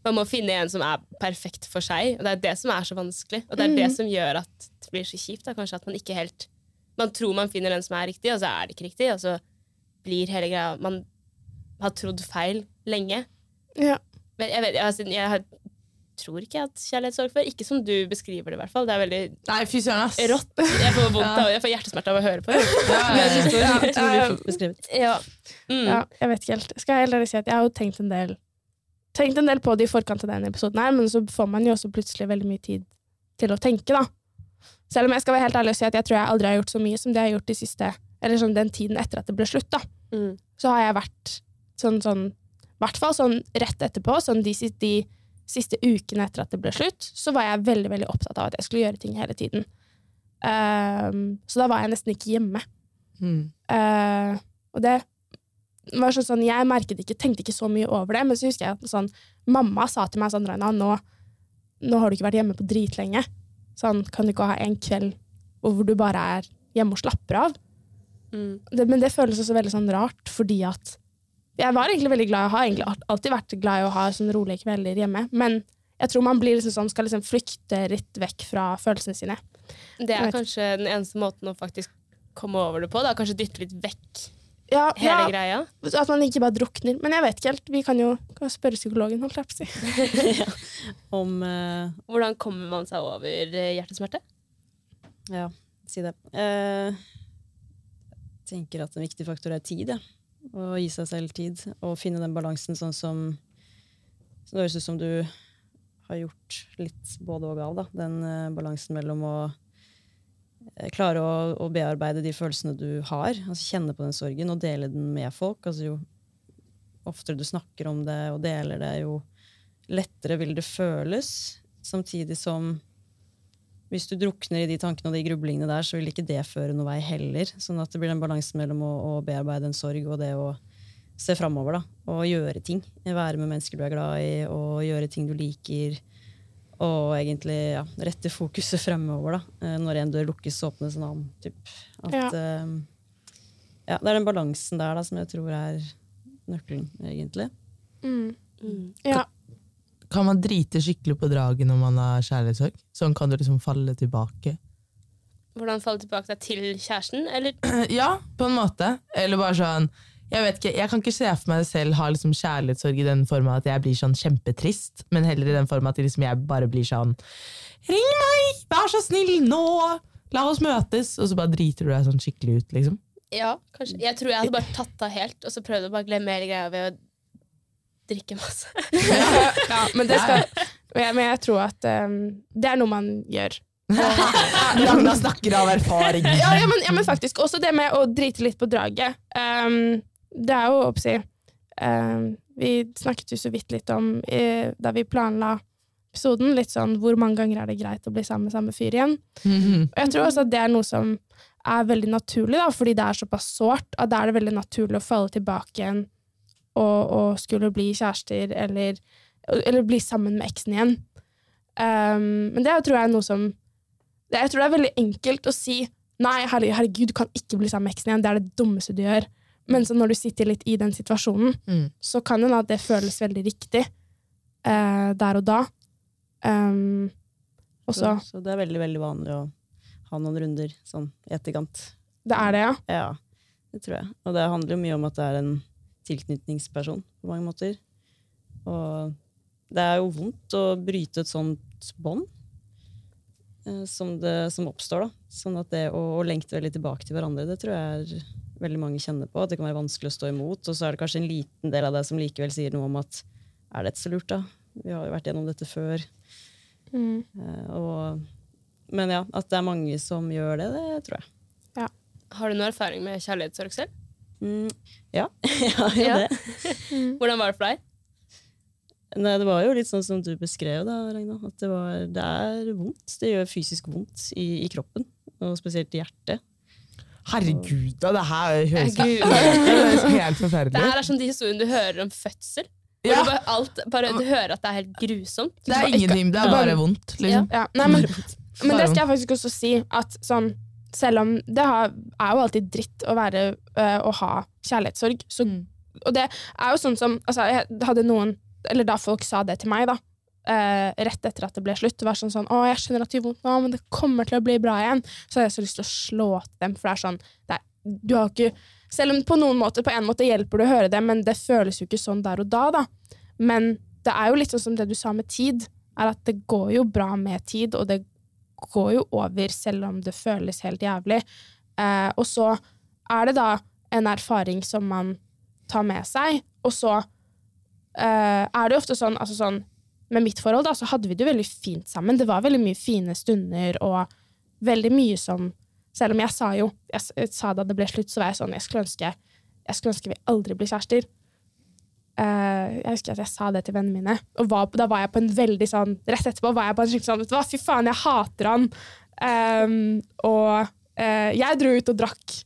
Man må finne en som er perfekt for seg, og det er det som er så vanskelig. Og det er det Mhm. som gjør at det blir så kjipt. Da. Kanskje at man ikke helt Man tror man finner den som er riktig, og så er det ikke riktig. Og så blir hele greia Man har trodd feil lenge. Ja. Men jeg, vet, jeg har, tror ikke jeg har hatt kjærlighetssorg før. Ikke som du beskriver det, i hvert fall. Det er veldig Nei, fy søren, ass. rått. Jeg får, vondt Ja. av, jeg får hjertesmerte av å høre på det. Ja, jeg, jeg jeg, Ja, ja. Ja. Mm. Ja, jeg vet ikke helt. Skal jeg heller si at jeg har jo tenkt en del tenkt en del på det i forkant av denne episoden, her, men så får man jo også plutselig veldig mye tid til å tenke. da. Selv om jeg skal være helt ærlig og si at jeg tror jeg aldri har gjort så mye som det jeg har gjort de siste, eller sånn den tiden etter at det ble slutt. da. Mm. Så har jeg vært sånn, sånn i hvert fall sånn rett etterpå, sånn de, de siste ukene etter at det ble slutt, så var jeg veldig veldig opptatt av at jeg skulle gjøre ting hele tiden. Um, så da var jeg nesten ikke hjemme. Mm. Uh, og det var sånn, sånn, Jeg merket ikke, tenkte ikke så mye over det, men så husker jeg at sånn, mamma sa til meg sånn, nå, nå har du ikke vært hjemme på dritlenge. Sånn, kan du ikke ha en kveld hvor du bare er hjemme og slapper av? Mm. Det, men det føles også veldig sånn rart, fordi at jeg var egentlig veldig glad i å ha, egentlig alltid vært glad i å ha sånn rolige kvelder hjemme, men jeg tror man blir liksom sånn, skal liksom flykte litt vekk fra følelsene sine. Det er kanskje den eneste måten å faktisk komme over det på. Da. Kanskje dytte litt vekk Ja, hele ja, greia. At man ikke bare drukner. Men jeg vet ikke helt. Vi kan jo kan spørre psykologen, holdt jeg på å si. Om uh, Hvordan kommer man seg over eh, hjertesmerte? Ja, si det. Jeg jeg tenker at en viktig faktor er tid. Ja. Å gi seg selv tid. Og finne den balansen sånn som så Det høres ut som du har gjort litt både og av. Da. Den uh, balansen mellom å eh, klare å, å bearbeide de følelsene du har. Altså Kjenne på den sorgen og dele den med folk. Altså Jo oftere du snakker om det og deler det, jo lettere vil det føles. Samtidig som hvis du drukner i de tankene og de grublingene der, så vil ikke det føre noe vei heller. Sånn at det blir en balanse mellom å, å bearbeide en sorg og det å se framover. Og gjøre ting. Være med mennesker du er glad i, og gjøre ting du liker. Og egentlig ja, rette fokuset fremover. da. Eh, Når en dør lukkes, så åpnes en annen. Typ. At, Ja. Uh, ja, det er den balansen der da, som jeg tror er nøkkelen, egentlig. Mm. Mm. Ja. Kan man drite skikkelig på draget når man har kjærlighetssorg? Sånn kan du liksom falle tilbake? Hvordan falle tilbake deg til kjæresten? Eller Ja, på en måte. Eller bare sånn Jeg vet ikke, jeg kan ikke se for meg selv ha liksom kjærlighetssorg i den forma at jeg blir sånn kjempetrist, men heller i den forma at liksom jeg bare blir sånn Ring meg! Vær så snill, nå! La oss møtes! Og så bare driter du deg sånn skikkelig ut, liksom. Ja, kanskje. Jeg tror jeg hadde bare tatt av helt, og så prøvd å bare glemme hele greia ved å drikke masse. ja, men det skal Men jeg, men jeg tror at um, det er noe man gjør. Ragna snakker av erfaring. Ja, ja, men, ja, men faktisk. Også det med å drite litt på draget. Um, det er jo oppsi um, Vi snakket jo så vidt litt om eh, da vi planla episoden, litt sånn hvor mange ganger er det greit å bli sammen med samme fyr igjen. Mhm. Og jeg tror også at det er noe som er veldig naturlig, da, fordi det er såpass sårt. At da er det veldig naturlig å falle tilbake igjen og, og skulle bli kjærester, eller, eller bli sammen med eksen igjen. Um, men det tror jeg er noe som det, Jeg tror det er veldig enkelt å si nei, herregud, du kan ikke bli sammen med eksen igjen. Det er det dummeste du gjør. Men så når du sitter litt i den situasjonen, Mm. så kan det hende at det føles veldig riktig eh, der og da. Um, og så Så, så det er veldig veldig vanlig å ha noen runder sånn i etterkant. Det er det, ja. Ja. Det tror jeg. Og det handler jo mye om at det er en tilknytningsperson på mange måter. Og det er jo vondt å bryte et sånt bånd eh, som, som oppstår. da. Sånn at det å, å lengte veldig tilbake til hverandre, det tror jeg er veldig mange kjenner på. At det kan være vanskelig å stå imot. Og så er det kanskje en liten del av deg som likevel sier noe om at er dette så lurt, da? Vi har jo vært gjennom dette før. Mm. Eh, og, men ja, at det er mange som gjør det, det tror jeg. Har du noe erfaring med kjærlighetssorg selv? Mm, ja, jeg har jo Ja. det. Hvordan var det for deg? Nei, det var jo litt sånn som du beskrev, da, Ragna. At det, var, det er vondt. Det gjør fysisk vondt i, i kroppen, og spesielt i hjertet. Herregud, da, det her høres helt det ut. høres helt Det her er som de historiene du hører om fødsel. Ja, du, bare, alt, bare, du hører at det er helt grusomt. det er ingenting, det er bare vondt. Liksom. Ja, nei, men, men det skal jeg faktisk også si, at sånn selv om det har, er jo alltid dritt å, være, øh, å ha kjærlighetssorg, så, Mm. og det er jo sånn som altså, jeg hadde noen, eller Da folk sa det til meg, da, eh, rett etter at det ble slutt, var sånn sånn 'Å, jeg skjønner at det gjør vondt nå, men det kommer til å bli bra igjen', så hadde jeg så lyst til å slå til dem, for det er sånn det er, du har ikke, Selv om på noen måte, på en måte hjelper det å høre det, men det føles jo ikke sånn der og da, da. Men det er jo litt sånn som det du sa med tid, er at det går jo bra med tid, og det går jo over selv om det føles helt jævlig. Eh, og så er det da en erfaring som man tar med seg, og så eh, er det jo ofte sånn, altså sånn Med mitt forhold da, så hadde vi det jo veldig fint sammen. Det var veldig mye fine stunder, og veldig mye som Selv om jeg sa jo jeg, sa da det ble slutt, så var jeg sånn Jeg skulle ønske, jeg skulle ønske vi aldri blir kjærester. Uh, jeg husker at jeg sa det til vennene mine, og var, da var jeg på en veldig sånn Rett etterpå var jeg på en skikkelig sånn hva, fy faen, jeg hater han. Um, og uh, jeg dro ut og drakk.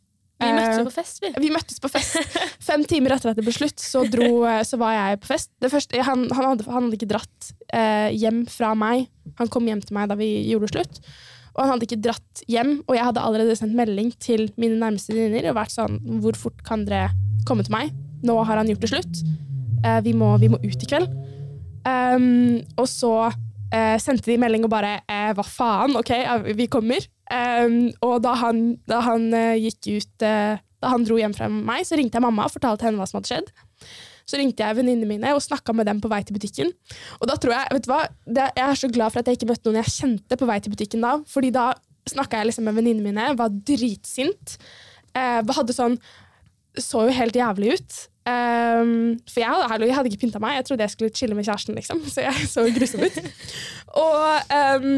Vi møttes Eh, jo på fest, vi. vi møttes på fest. Fem timer etter at det ble slutt, så, dro, eh, så var jeg på fest. Det første, han, han, hadde, han hadde ikke dratt eh, hjem fra meg. Han kom hjem til meg da vi gjorde slutt. Og han hadde ikke dratt hjem, og jeg hadde allerede sendt melding til mine nærmeste venninner og vært sånn Hvor fort kan dere komme til meg? Nå har han gjort det slutt. Eh, vi, må, vi må ut i kveld. Um, og så eh, sendte de melding og bare eh, Hva faen? OK, vi kommer. Um, og da han, da han uh, gikk ut uh, Da han dro hjem fra meg, så ringte jeg mamma og fortalte henne hva som hadde skjedd. Så ringte jeg venninnene mine og snakka med dem på vei til butikken. Og da tror Jeg vet du hva, det, jeg er så glad for at jeg ikke møtte noen jeg kjente på vei til butikken da. Fordi da snakka jeg liksom med venninnene mine, var dritsint. Uh, hadde sånn Så jo helt jævlig ut. Um, for jeg, hadde- jeg hadde ikke pynta meg. Jeg trodde jeg skulle chille med kjæresten. liksom Så jeg så grusom ut. Og um,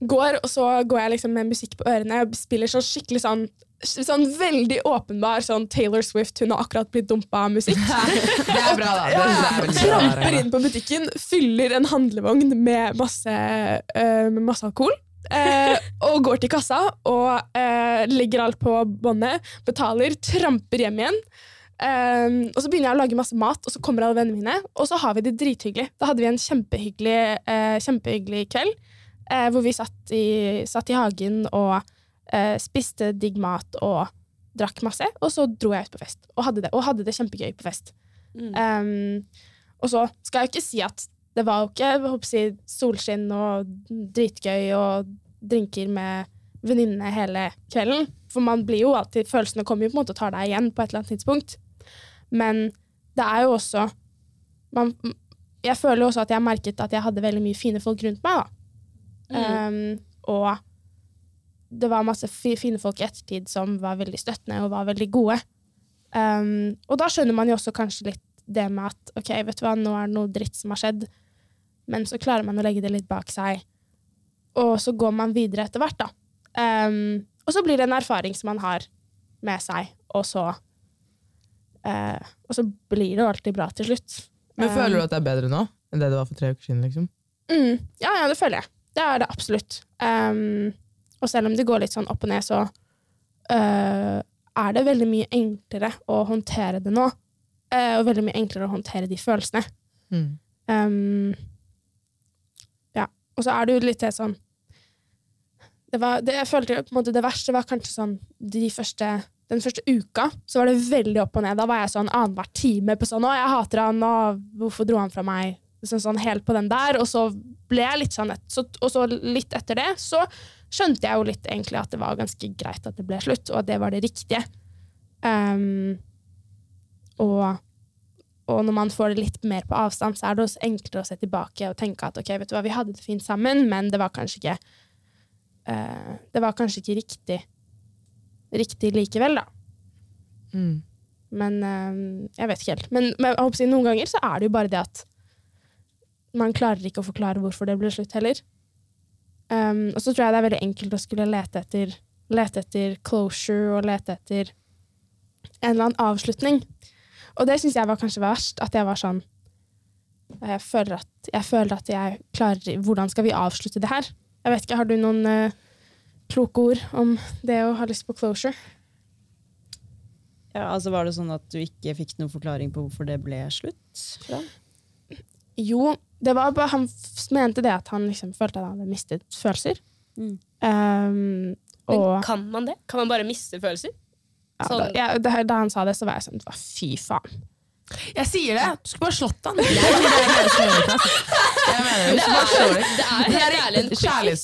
går, og så går jeg liksom med musikk på ørene og spiller sånn skikkelig sånn Sånn veldig åpenbar sånn Taylor Swift, hun har akkurat blitt dumpa av musikk. Det er bra, da. Det er Tramper inn på butikken, fyller en handlevogn med masse, uh, med masse alkohol. eh, og går til kassa og eh, legger alt på båndet, betaler, tramper hjem igjen. Eh, og så begynner jeg å lage masse mat, og så kommer alle vennene mine. Og så har vi det drithyggelig. Da hadde vi en kjempehyggelig, eh, kjempehyggelig kveld eh, hvor vi satt i, satt i hagen og eh, spiste digg mat og drakk masse. Og så dro jeg ut på fest og hadde det, og hadde det kjempegøy på fest. Mm. Um, og så skal jeg jo ikke si at det var jo ikke håper solskinn og dritgøy og drinker med venninnene hele kvelden. For man blir jo alltid, følelsene kommer jo på en måte og tar deg igjen på et eller annet tidspunkt. Men det er jo også man, Jeg føler jo også at jeg merket at jeg hadde veldig mye fine folk rundt meg. da. Um, og det var masse fine folk i ettertid som var veldig støttende og var veldig gode. Um, og da skjønner man jo også kanskje litt det med at ok, vet du hva, nå er det noe dritt som har skjedd, men så klarer man å legge det litt bak seg, og så går man videre etter hvert, da. Um, og så blir det en erfaring som man har med seg, og så uh, Og så blir det jo alltid bra til slutt. Men føler du at det er bedre nå enn det det var for tre uker siden? liksom? Mm, ja, ja, det føler jeg. Det er det absolutt. Um, og selv om det går litt sånn opp og ned, så uh, er det veldig mye enklere å håndtere det nå. Uh, og veldig mye enklere å håndtere de følelsene. Mm. Um, ja. Og så er det jo litt det sånn det var, det, Jeg følte på en måte det verste var kanskje sånn de første, den første uka. Så var det veldig opp og ned. Da var jeg sånn annenhver time på sånn 'Å, jeg hater han, og hvorfor dro han fra meg?' Sånn, sånn helt på den der. Og så ble jeg litt sånn et, så, Og så litt etter det så skjønte jeg jo litt egentlig at det var ganske greit at det ble slutt, og at det var det riktige. Um, og, og når man får det litt mer på avstand, så er det også enklere å se tilbake og tenke at ok, vet du hva, vi hadde det fint sammen, men det var kanskje ikke uh, Det var kanskje ikke riktig, riktig likevel, da. Mm. Men eh, jeg vet ikke helt. Men, men jeg håper noen ganger så er det jo bare det at man klarer ikke å forklare hvorfor det ble slutt heller. Um, og så tror jeg det er veldig enkelt å skulle lete etter, lete etter closure og lete etter en eller annen avslutning. Og det syns jeg var kanskje verst. At jeg var sånn Jeg føler at jeg, føler at jeg klarer Hvordan skal vi avslutte det her? Jeg vet ikke, Har du noen uh, kloke ord om det å ha lyst på closure? Ja, altså Var det sånn at du ikke fikk noen forklaring på hvorfor det ble slutt? Ja. Jo, det var bare Han mente det at han liksom følte at han hadde mistet følelser. Mm. Um, Men kan man det? Kan man bare miste følelser? ja, sånn- da, ja, da, da han sa det, så var jeg sånn Fy faen. Jeg sier det! Du skulle bare slått han. Jeg det er det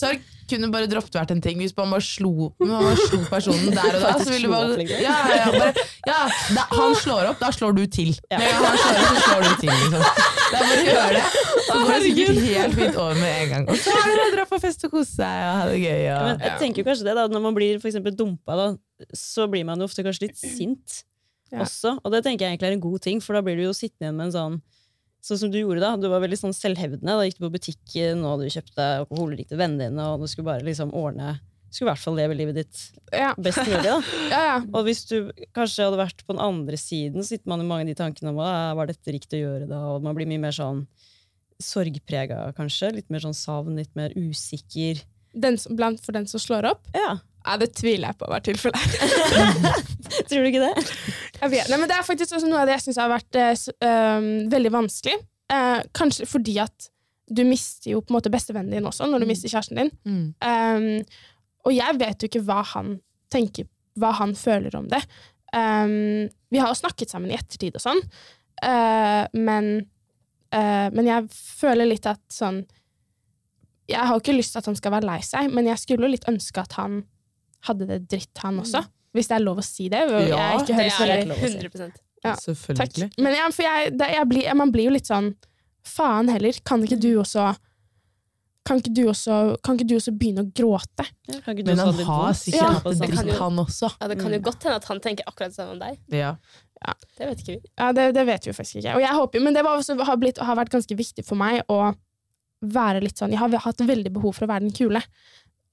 er kunne bare droppet hvert en ting hvis man bare slo, man bare slo personen der og da. Så ville bare, ja, ja, bare, ja, da, han slår opp, da slår du til. En han slår opp, så slår du til. Liksom. Det er bare å gjøre det. Så går det sikkert helt fint over med en gang. Og så er det å dra på fest og kose seg og ha det gøy. Og, Men jeg tenker kanskje det da, Når man blir for eksempel dumpa, da, så blir man jo ofte kanskje litt sint Ja. også. Og det tenker jeg egentlig er en god ting, for da blir du jo sittende igjen med en sånn Sånn som du gjorde da. Du var veldig sånn selvhevdende. Da gikk du på butikken, og du kjøpte alkoholdrikk til vennene dine, og du skulle bare liksom ordne Skulle i hvert fall leve livet ditt Ja, best mulig. da. ja, ja. Og hvis du kanskje hadde vært på den andre siden, så sitter man jo mange av de tankene om var dette riktig å gjøre da, og man blir mye mer sånn sorgprega, kanskje. Litt mer sånn savn, litt mer usikker. Den som, blant for den som slår opp? Ja, Ja, det tviler jeg på var tilfellet. tror du ikke det? Nei, men det er faktisk også noe av det jeg syns har vært eh, veldig vanskelig. Eh, kanskje fordi at du mister jo på en måte bestevennen din også når du mister kjæresten din. mm. Um, og jeg vet jo ikke hva han tenker, hva han føler om det. Um, vi har jo snakket sammen i ettertid og sånn, uh, men, uh, men jeg føler litt at sånn Jeg har jo ikke lyst til at han skal være lei seg, men jeg skulle jo litt ønske at han hadde det dritt, han også. Hvis det er lov å si det. Ja, jeg ikke Det er veldig lov å si. 100 Ja, Takk. Selvfølgelig. Men ja, for jeg, det, jeg blir, man blir jo litt sånn Faen heller, kan ikke du også kan ikke, du også, kan ikke du også begynne å gråte? Ja, kan ikke du Men han har sikkert Ja, hatt det dritt, han også. Ja, Det kan jo Mm. godt hende at han tenker akkurat det samme om deg. Ja. Det vet ikke vi. Ja, det, det vet vi jo faktisk ikke. Og jeg håper, men det var også, har, blitt, har vært ganske viktig for meg å være litt sånn Jeg har hatt veldig behov for å være den kule.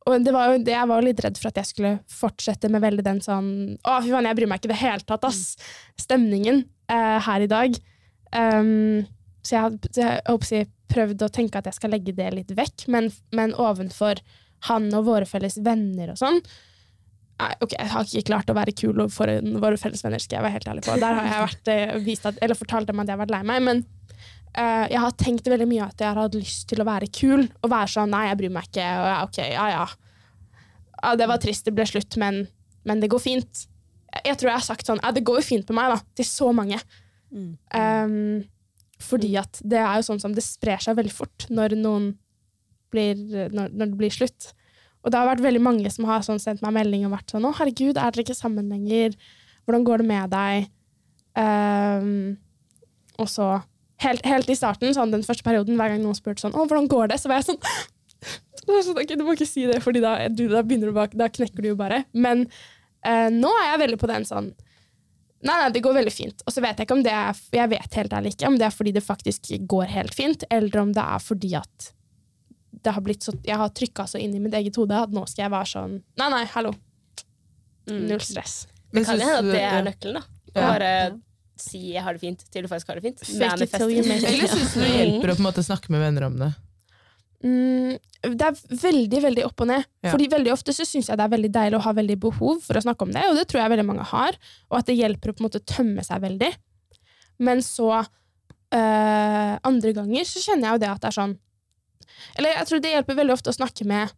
Og det var jo, jeg var jo litt redd for at jeg skulle fortsette med veldig den sånn Å, fy faen, jeg bryr meg ikke i det hele tatt, ass! Stemningen eh, her i dag. Um, så jeg har prøvd å tenke at jeg skal legge det litt vekk, men, men ovenfor han og våre felles venner og sånn Nei, ok, Jeg har ikke klart å være kul overfor våre felles venner, skal jeg være helt ærlig på. Der har jeg vært, eh, at, eller fortalt dem at jeg har vært lei meg. Men eh, jeg har tenkt veldig mye at jeg har hatt lyst til å være kul. Og være sånn Nei, jeg bryr meg ikke. Og ja, ok, ja, ja. ja det var trist, det ble slutt, men, men det går fint. Jeg, jeg tror jeg har sagt sånn Ja, det går jo fint med meg, da. Til så mange. Mm. Um, fordi at det er jo sånn som det sprer seg veldig fort når noen blir, når, når det blir slutt. Og det har vært veldig mange som har sånn sendt meg melding og vært sånn 'Å, herregud, er dere ikke sammen lenger? Hvordan går det med deg?' Um, og så, helt, helt i starten, sånn den første perioden, hver gang noen spurte sånn 'Å, hvordan går det?' så var jeg sånn så sånn, ok, Du må ikke si det, Fordi da, da, bak, da knekker du jo bare. Men eh, nå er jeg veldig på den sånn Nei, nei, det går veldig fint. Og så vet jeg ikke om det er Jeg vet helt ærlig ikke om det er fordi det faktisk går helt fint, eller om det er fordi at det har blitt så, jeg har trykka så inn i mitt eget hode at nå skal jeg være sånn Nei, nei, hallo. Mm. Null stress. Det kan Men hende at det er nøkkelen. da. Ja. bare si 'jeg har det fint' til du faktisk har det fint. Eller syns du det hjelper å på en måte snakke med venner om det? Mm, det er veldig veldig opp og ned. Ja. Fordi veldig ofte så syns jeg det er veldig deilig å ha veldig behov for å snakke om det, og det tror jeg veldig mange har. Og at det hjelper å på en måte tømme seg veldig. Men så øh, andre ganger så kjenner jeg jo det at det er sånn Eller jeg tror det hjelper veldig ofte å snakke med,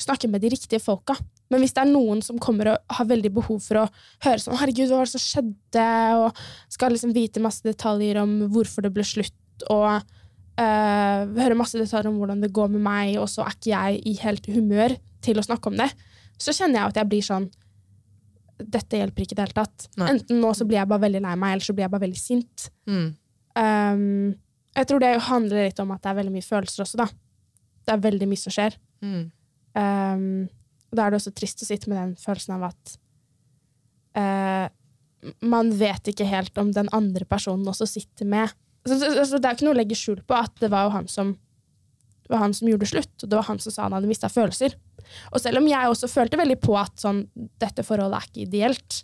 snakke med de riktige folka. Men hvis det er noen som kommer og har veldig behov for å høre sånn 'herregud, hva var det som skjedde?' og skal liksom vite masse detaljer om hvorfor det ble slutt, og eh, høre masse detaljer om hvordan det går med meg, og så er ikke jeg i helt humør til å snakke om det, så kjenner jeg at jeg blir sånn dette hjelper ikke i det hele tatt. Nei. Enten nå så blir jeg bare veldig lei meg, eller så blir jeg bare veldig sint. Mm. Um, jeg tror det handler litt om at det er veldig mye følelser også, da. Det er veldig mye som skjer. Mm. Um, da er det også trist å sitte med den følelsen av at eh, man vet ikke helt om den andre personen også sitter med. Så, så, så det er ikke noe å legge skjul på at det var jo han som, var han som gjorde slutt, og det var han som sa han hadde mista følelser. Og selv om jeg også følte veldig på at sånn, dette forholdet er ikke ideelt,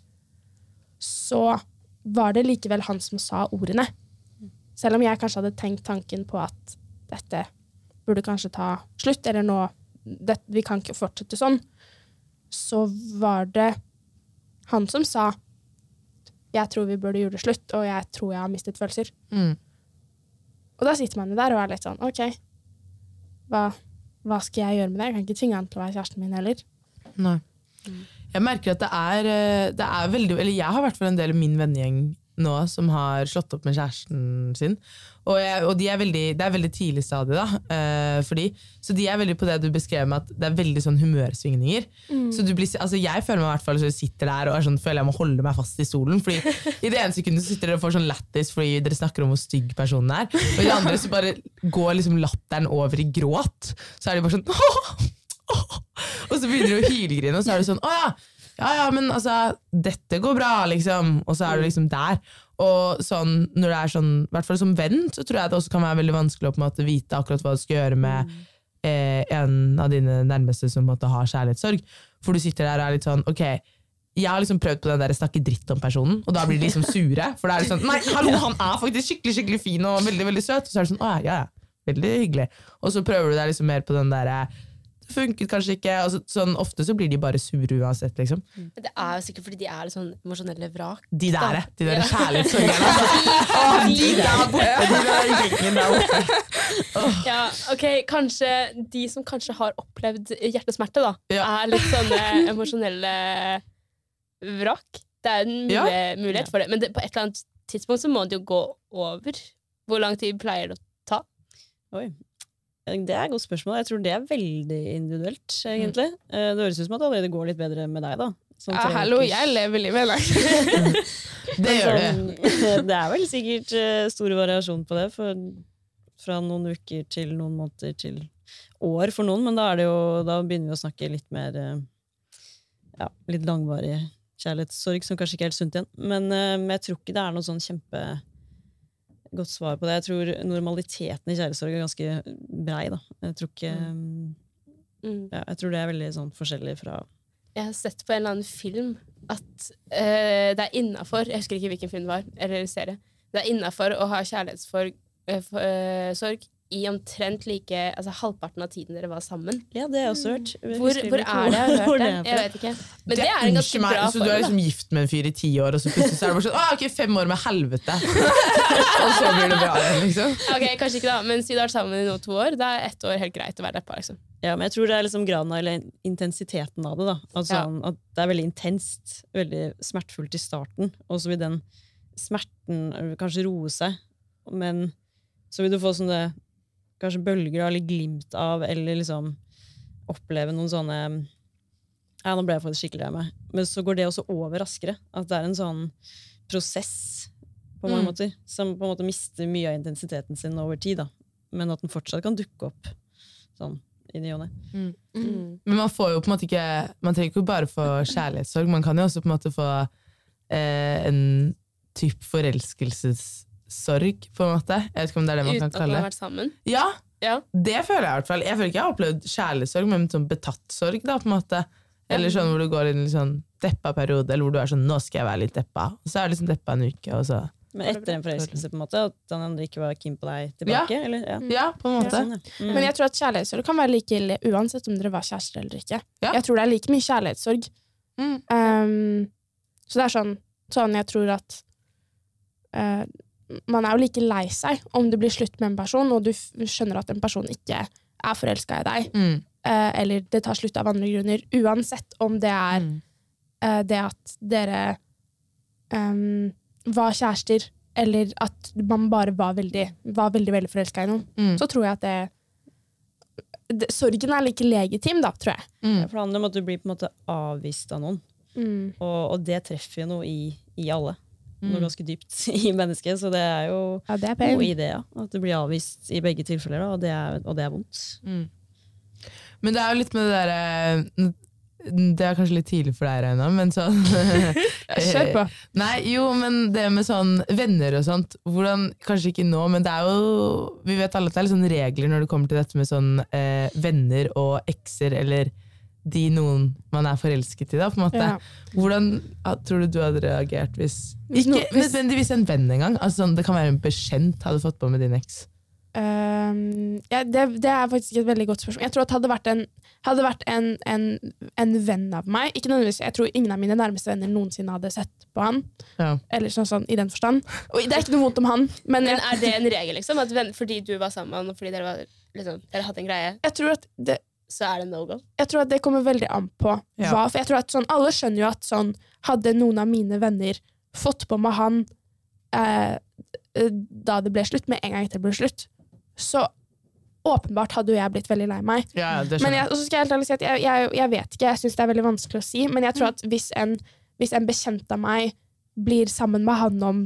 så var det likevel han som sa ordene. Selv om jeg kanskje hadde tenkt tanken på at dette burde kanskje ta slutt, eller nå det, Vi kan ikke fortsette sånn. Så var det han som sa jeg tror vi burde gjøre det slutt, og jeg tror jeg har mistet følelser. Mm. Og da sitter man jo der og er litt sånn OK, hva, hva skal jeg gjøre med det? Jeg kan ikke tvinge han til å være kjæresten min heller. Nei. Jeg merker at det er, eh, det er veldig Eller jeg har i hvert fall en del i min vennegjeng nå som har slått opp med kjæresten sin. Og, jeg, og de er veldig, det er veldig tidlig stadie, da. eh, fordi, så de er veldig på det du beskrev med at det er veldig sånn humørsvingninger. Så du blir, altså jeg føler meg i hvert fall så jeg sitter der og sånn, føler jeg må holde meg fast i stolen. Fordi I det ene sekundet så sitter dere og får sånn lættis fordi dere snakker om hvor stygg personen er. Og i det andre så bare går liksom latteren over i gråt. Så er de bare sånn Åh Og så begynner de å hylgrine, og så er det sånn Å ja, ja, ja, men altså, dette går bra, liksom. Og så er du liksom der. Og sånn, når det er sånn, i hvert fall som venn, så tror jeg det også kan være veldig vanskelig å på en måte vite akkurat hva du skal gjøre med eh, en av dine nærmeste som på en måte har kjærlighetssorg. For du sitter der og er litt sånn, ok, jeg har liksom prøvd på den der snakke dritt om personen, og da blir de liksom sure. For da er det sånn, nei, hallo, han er faktisk skikkelig skikkelig fin og veldig veldig søt. Og så er det sånn, å ja, ja, veldig hyggelig. Og så prøver du deg liksom mer på den der, det funket kanskje ikke. Altså, sånn, ofte så blir de bare sure uansett, liksom. Men det er jo sikkert fordi de er litt sånn emosjonelle vrak. De der, de der Ja. kjærlighetssorgerne. Altså. De der borte, de der gjengen der borte. Ja, ok, Kanskje de som kanskje har opplevd hjertesmerte, da, Ja. er litt sånne emosjonelle vrak. Det er en Ja. mulighet, mulighet for det, men det, på et eller annet tidspunkt så må det jo gå over. Hvor lang tid pleier det å ta? Oi. Det er et godt spørsmål. Jeg tror det er veldig individuelt, egentlig. Mm. Det høres ut som at det allerede går litt bedre med deg, da. Ja, hallo, jeg lever livet med Det gjør det. sånn, det er vel sikkert eh, stor variasjon på det, for, fra noen uker til noen måneder til år for noen, men da, er det jo, da begynner vi å snakke litt mer eh, ja, litt langvarig kjærlighetssorg, som kanskje ikke er helt sunt igjen. Men, men jeg tror ikke det er noe sånn kjempegodt svar på det. Jeg tror normaliteten i kjærlighetssorg er ganske brei. Da. Jeg, tror ikke, Mm. ja, jeg tror det er veldig sånn forskjellig fra Jeg har sett på en eller annen film at uh, det er innafor Jeg husker ikke hvilken film det var, eller serie. Det er innafor å ha kjærlighetssorg i omtrent like altså halvparten av tiden dere var sammen. Ja, det har jeg også hørt. Jeg Hvor, hvor er det? Jeg har hørt det. Jeg vet ikke. Men det, er en ganske bra meg, bra Så du er liksom gift med en fyr i ti år, og så plutselig så er det bare sånn ah, ok, fem år med helvete. og så blir det bra igjen, liksom. Ok, Kanskje ikke, da, men siden du har vært sammen i nå to år. Da er ett år helt greit å være deppa. Liksom. Ja, men jeg tror det er liksom graden av eller intensiteten av det. da. Altså, Ja. At det er veldig intenst, veldig smertefullt i starten, og så vil den smerten kanskje roe seg. Men så vil du få sånne kanskje bølger du har litt glimt av, eller liksom oppleve noen sånne Ja, nå ble jeg faktisk skikkelig lei meg. Men så går det også over raskere. At det er en sånn prosess på mange Mm. måter, som på en måte mister mye av intensiteten sin over tid. da. Men at den fortsatt kan dukke opp sånn i ny og ne. Mm. Men man får jo på en måte ikke Man trenger ikke bare få kjærlighetssorg, man kan jo også på en måte få eh, en type forelskelsessorg, på en måte. Jeg vet ikke om det er det man Uten kan at man har vært sammen. Ja, Ja. det føler jeg i hvert fall. Jeg føler ikke jeg har opplevd kjærlighetssorg, men sånn betatt sorg, da, på en måte. Eller sånn hvor du går i en sånn deppa periode, eller hvor du er sånn 'nå skal jeg være litt deppa', og så er du liksom deppa en uke, og så Men etter en forelskelse, på en måte, at den andre ikke var keen på deg tilbake? Eller? Ja. Ja, på en måte. Sånn, ja. Mm. Men jeg tror at kjærlighetssorg kan være like ille uansett om dere var kjærester eller ikke. Ja. Jeg tror det er like mye kjærlighetssorg. Mm. Um, så det er sånn, sånn jeg tror at eh, Man er jo like lei seg om det blir slutt med en person, og du skjønner at en person ikke er forelska i deg, Mm. eh, eller det tar slutt av andre grunner, uansett om det er Mm. eh, det at dere um, var kjærester, eller at man bare var veldig, var veldig, veldig forelska i noen. Mm. Så tror jeg at det, det Sorgen er like legitim, da, tror jeg. Mm. For det handler om at du blir på en måte avvist av noen. Mm. Og, og det treffer jo noe i, i alle. Mm. Noe ganske dypt i mennesket. Så det er jo Ja, det er noe ideer i det, ja. At det blir avvist i begge tilfeller, da, og, det er, og det er vondt. Mm. Men det er jo litt med det derre Det er kanskje litt tidlig for deg, Reina, men sånn Kjør på. Nei, jo, men det med sånn venner og sånt hvordan, Kanskje ikke nå, men det er jo Vi vet alle at det er litt sånn regler når det kommer til dette med sånn eh, venner og ekser, eller de noen man er forelsket i, da, på en måte. Ja. Hvordan tror du du hadde reagert hvis Hvis Ikke no- hvis- nødvendigvis en venn engang. Altså, sånn, det kan være en bekjent hadde fått på med din eks. Um, ja, det, det er faktisk et veldig godt spørsmål. Jeg tror at hadde vært en, hadde vært en, en, en venn av meg ikke nødvendigvis, Jeg tror ingen av mine nærmeste venner noensinne hadde sett på han. Ja. Eller sånn, sånn i den forstand. Og det er ikke noe vondt om han, men Men jeg, er det en regel, liksom? At venn, fordi du var sammen med han, og fordi dere, var, liksom, dere hadde en greie, jeg, tror at det, så er det no go? jeg tror at det kommer veldig an på Ja. hva. For jeg tror at sånn, alle skjønner jo at sånn, hadde noen av mine venner fått på med han eh, eh, da det ble slutt, med en gang etter det ble slutt, så åpenbart hadde jo jeg blitt veldig lei meg. Ja, det Men jeg, jeg. og så skal jeg helt ærlig si at jeg, jeg, jeg vet ikke, jeg syns det er veldig vanskelig å si, men jeg tror at hvis en, hvis en bekjent av meg blir sammen med han om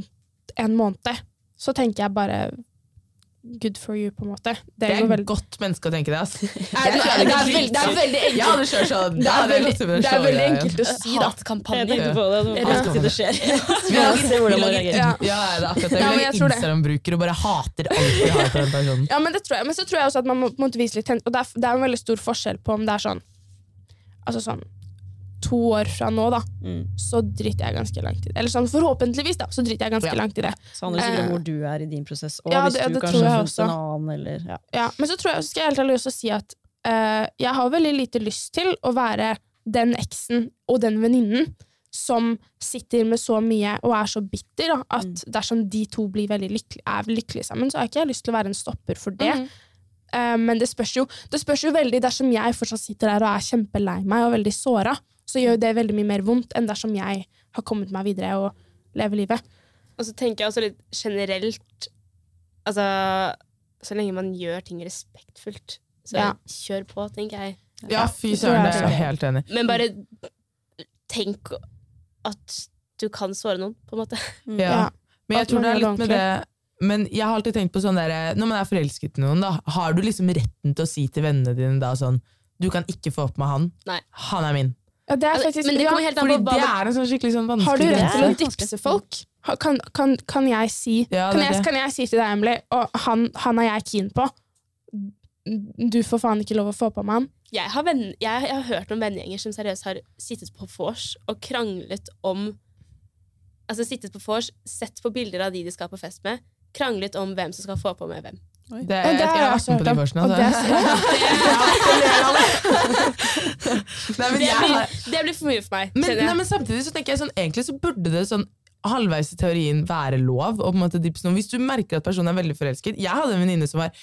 en måned, så tenker jeg bare good for you, på en måte. Det, Det er et veldig godt menneske å tenke det. altså. Er det- er, det er veldig- det er veldig enkelt. Jeg sånn. Det er veldig, det er veldig enkelt å si, da. Jeg Hatkampanje. tenkte på det, det skjer. Vi lager- Ja. Det er akkurat det. Vi lager. Instagram-brukere og bare hater alt vi har på den personen. Ja, men det tror jeg. Men så tror jeg også at man må vise litt Og det er, det er en veldig stor forskjell på om det er sånn Altså sånn to år fra nå, da, Mm. så driter jeg ganske langt i det. Eller sånn forhåpentligvis, da, så driter jeg ganske Ja. langt i det. Så handler det sikkert om Eh. hvor du er i din prosess, og Ja, hvis det- du det kanskje har funnet en annen, eller ja. Ja, men så tror jeg, skal jeg helt ærlig også si at uh, jeg har veldig lite lyst til å være den eksen og den venninnen som sitter med så mye og er så bitter da, at Mm. dersom de to blir veldig lykkelig, er lykkelige sammen, så har ikke jeg lyst til å være en stopper for det. Mm. Uh, men det spørs, jo, det spørs jo veldig dersom jeg fortsatt sitter der og er kjempelei meg og veldig såra, så gjør det veldig mye mer vondt enn dersom jeg har kommet meg videre og lever livet. Og så tenker jeg også litt generelt Altså, så lenge man gjør ting respektfullt, så Ja. kjør på, tenker jeg. Ja, fy søren, jeg det er jeg helt enig. Men bare tenk at du kan såre noen, på en måte. Ja. Ja. Men jeg At tror det er litt med det Men jeg har alltid tenkt på sånn der Når man er forelsket i noen, da, har du liksom retten til å si til vennene dine da sånn Du kan ikke få opp med han. Nei. Han er min. Ja, det er faktisk, men det kommer helt an på hva det er en sånn skikkelig sånn Har du rett til å dypse folk? Kan, kan, kan jeg si Ja, kan, jeg, kan jeg si til deg, Emily, og han, han er jeg keen på Du får faen ikke lov å få på meg han. jeg har, venn, jeg, jeg har hørt om vennegjenger som seriøst har sittet på vors og kranglet om Altså sittet på vors, sett på bilder av de de skal på fest med, kranglet om hvem som skal få på med hvem. Det er, Ja, det jeg har har jeg vært med på de. Og det Altså. Det blir, det blir for mye for meg. Men, nei, men samtidig så tenker jeg sånn, egentlig så burde det sånn halvveis i teorien være lov. Og på en måte dipse noen. Hvis du merker at personen er veldig forelsket Jeg hadde en venninne som var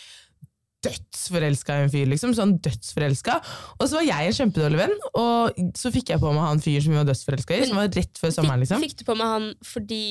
dødsforelska i en fyr. liksom, sånn dødsforelska. Og så var jeg en kjempedårlig venn, og så fikk jeg på meg han fyren som vi var dødsforelska i. Men som var rett før sommeren, liksom. Fikk, fikk du på meg han fordi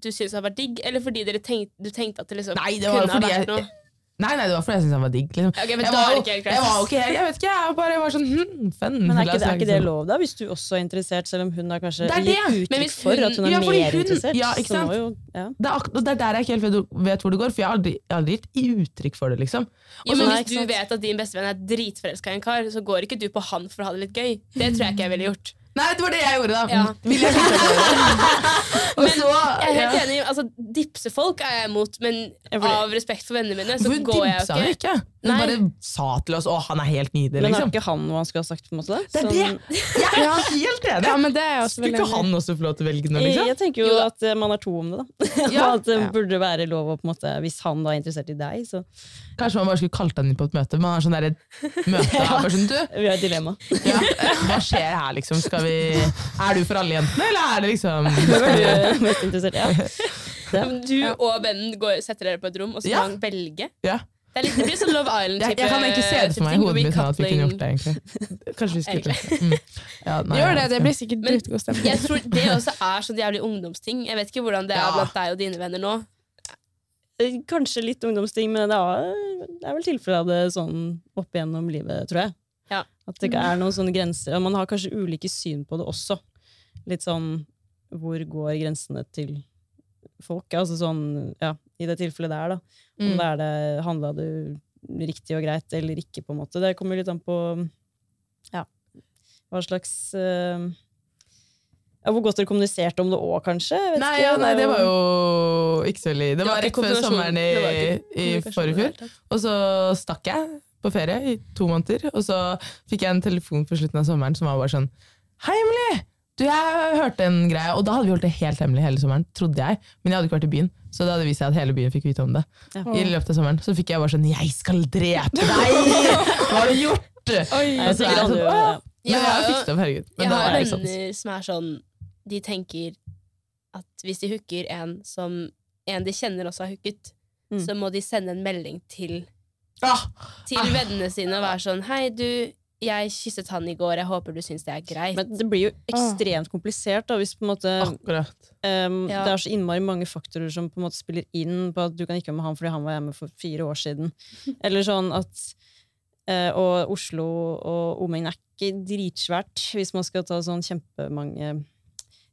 du syntes han var digg, eller fordi dere tenk, du tenkte at det liksom Nei, det var kunne ha vært vært jeg- noe? Nei, nei, det var fordi jeg syntes han var digg. liksom. Okay, men Jeg da var ikke helt greit. jeg var jo jeg vet ikke, jeg bare var sånn hm, fun. Men er ikke, det, er ikke det sånn. lov, da? Hvis du også er interessert, selv om hun har kanskje Det er gitt uttrykk hun, for at hun er Ja, mer hun- interessert? ja, ikke sant? jo, ja. Det er, det er der jeg ikke helt vet, hvor det går, for jeg har aldri, jeg har aldri gitt uttrykk for det. liksom. Jo, men Hvis du vet at din bestevenn er dritforelska i en kar, så går ikke du på han for å ha det litt gøy. Det tror jeg ikke jeg ville gjort. Nei, det var det jeg gjorde, da. Ja. Vil jeg? Og så, Jeg er helt ja. enig, altså Dipse folk er jeg imot, men av respekt for vennene mine, så Hvorfor går jeg jo ikke. ikke? Hun bare sa til oss 'å, han er helt nydelig'. Men har liksom. ikke han noe han skulle ha sagt? på en måte? Det er Sånn- det! Jeg er helt enig! Ja, men det er også Skulle ikke han også få lov til å velge noe? Liksom? jeg tenker jo Jo at eh, man er to om det, da. Ja. Og at det burde være lov å på en måte Hvis han da er interessert i deg, så Kanskje man bare skulle kalt han inn på et møte. Man har sånn der møte ja. er bare sånn, du, Vi har et dilemma. ja, Hva skjer her, liksom? Skal vi, er du for alle jentene, eller er det liksom er du mest interessert? Ja. Ja, men Du og vennen går, setter dere på et rom, og så Ja. kan man velge. Ja. Det, er litt, det blir sånn Love Jeg, Island-type jeg kan egentlig se det for meg i type hodet mitt sånn at vi kunne recoupling. gjort det, egentlig. Kanskje vi skulle gjort det. Mm. Ja, nei, Gjør det, det blir sikkert Men- dritgod stemning. Jeg tror Det også er sånn jævlig ungdomsting. Jeg vet ikke hvordan det er Ja. blant deg og dine venner nå. Eh, Kanskje litt ungdomsting, men det er, det er vel tilfellet av det sånn opp igjennom livet, tror jeg. Ja. At det ikke er noen sånne grenser. Og man har kanskje ulike syn på det også. litt sånn Hvor går grensene til folk? Altså sånn, ja, i det tilfellet der, da. Om Mm. det er det Handla du riktig og greit eller ikke, på en måte. Det kommer litt an på ja, hva slags uh, ja, Hvor godt dere kommuniserte om det òg, kanskje? Vet Nei, ikke, ja, nei, det var jo ikke så veldig Det var rett før sommeren i, i kommunikasjon forrige i det fjor. hele tatt. Og så stakk jeg på ferie i to måneder, og så fikk jeg en telefon på slutten av sommeren som var bare sånn Hei, Emily! Du, jeg hørte en greie, og da hadde vi holdt det helt hemmelig hele sommeren, trodde jeg. Men jeg hadde ikke vært i byen, så det hadde vist seg at hele byen fikk vite om det. Ja. I løpet av sommeren Så fikk jeg bare sånn Jeg skal drepe deg! Hva har du gjort? Oi, Altså, hadde sånn! Men jeg har fikset opp, herregud. Men Jeg har er venner som er sånn De tenker at hvis de hooker en som en de kjenner også har hooket, Mm. så må de sende en melding til, Ah, til Ah. vennene sine og være sånn Hei, du, jeg kysset han i går, jeg håper du syns det er greit. Men det blir jo ekstremt komplisert da, hvis på en måte. Um, Ja. Det er så innmari mange faktorer som på en måte spiller inn på at du kan ikke være med han fordi han var hjemme for fire år siden. Eller sånn at uh, Og Oslo og omegn er ikke dritsvært hvis man skal ta sånn kjempemange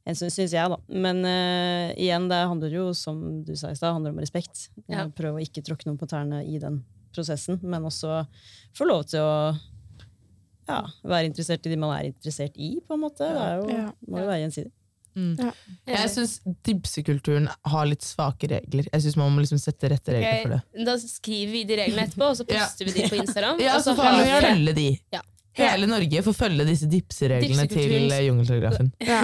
hensyn, syns jeg, da. Men uh, igjen, det handler jo, som du sa i stad, handler om respekt. Ja. Prøv å ikke tråkke noen på tærne i den prosessen, men også få lov til å ja, være interessert i de man er interessert i, på en måte. Det er jo, Ja. må jo være gjensidig. Jeg syns dibsekulturen har litt svake regler. Jeg synes Man må liksom sette rette regler for det. Da skriver vi de reglene etterpå, og så Ja. poster vi de på Instagram. Ja, og så så vi følge de. Ja. Hele Norge får følge disse dipsereglene til eh, Jungeltelegrafen. Ja.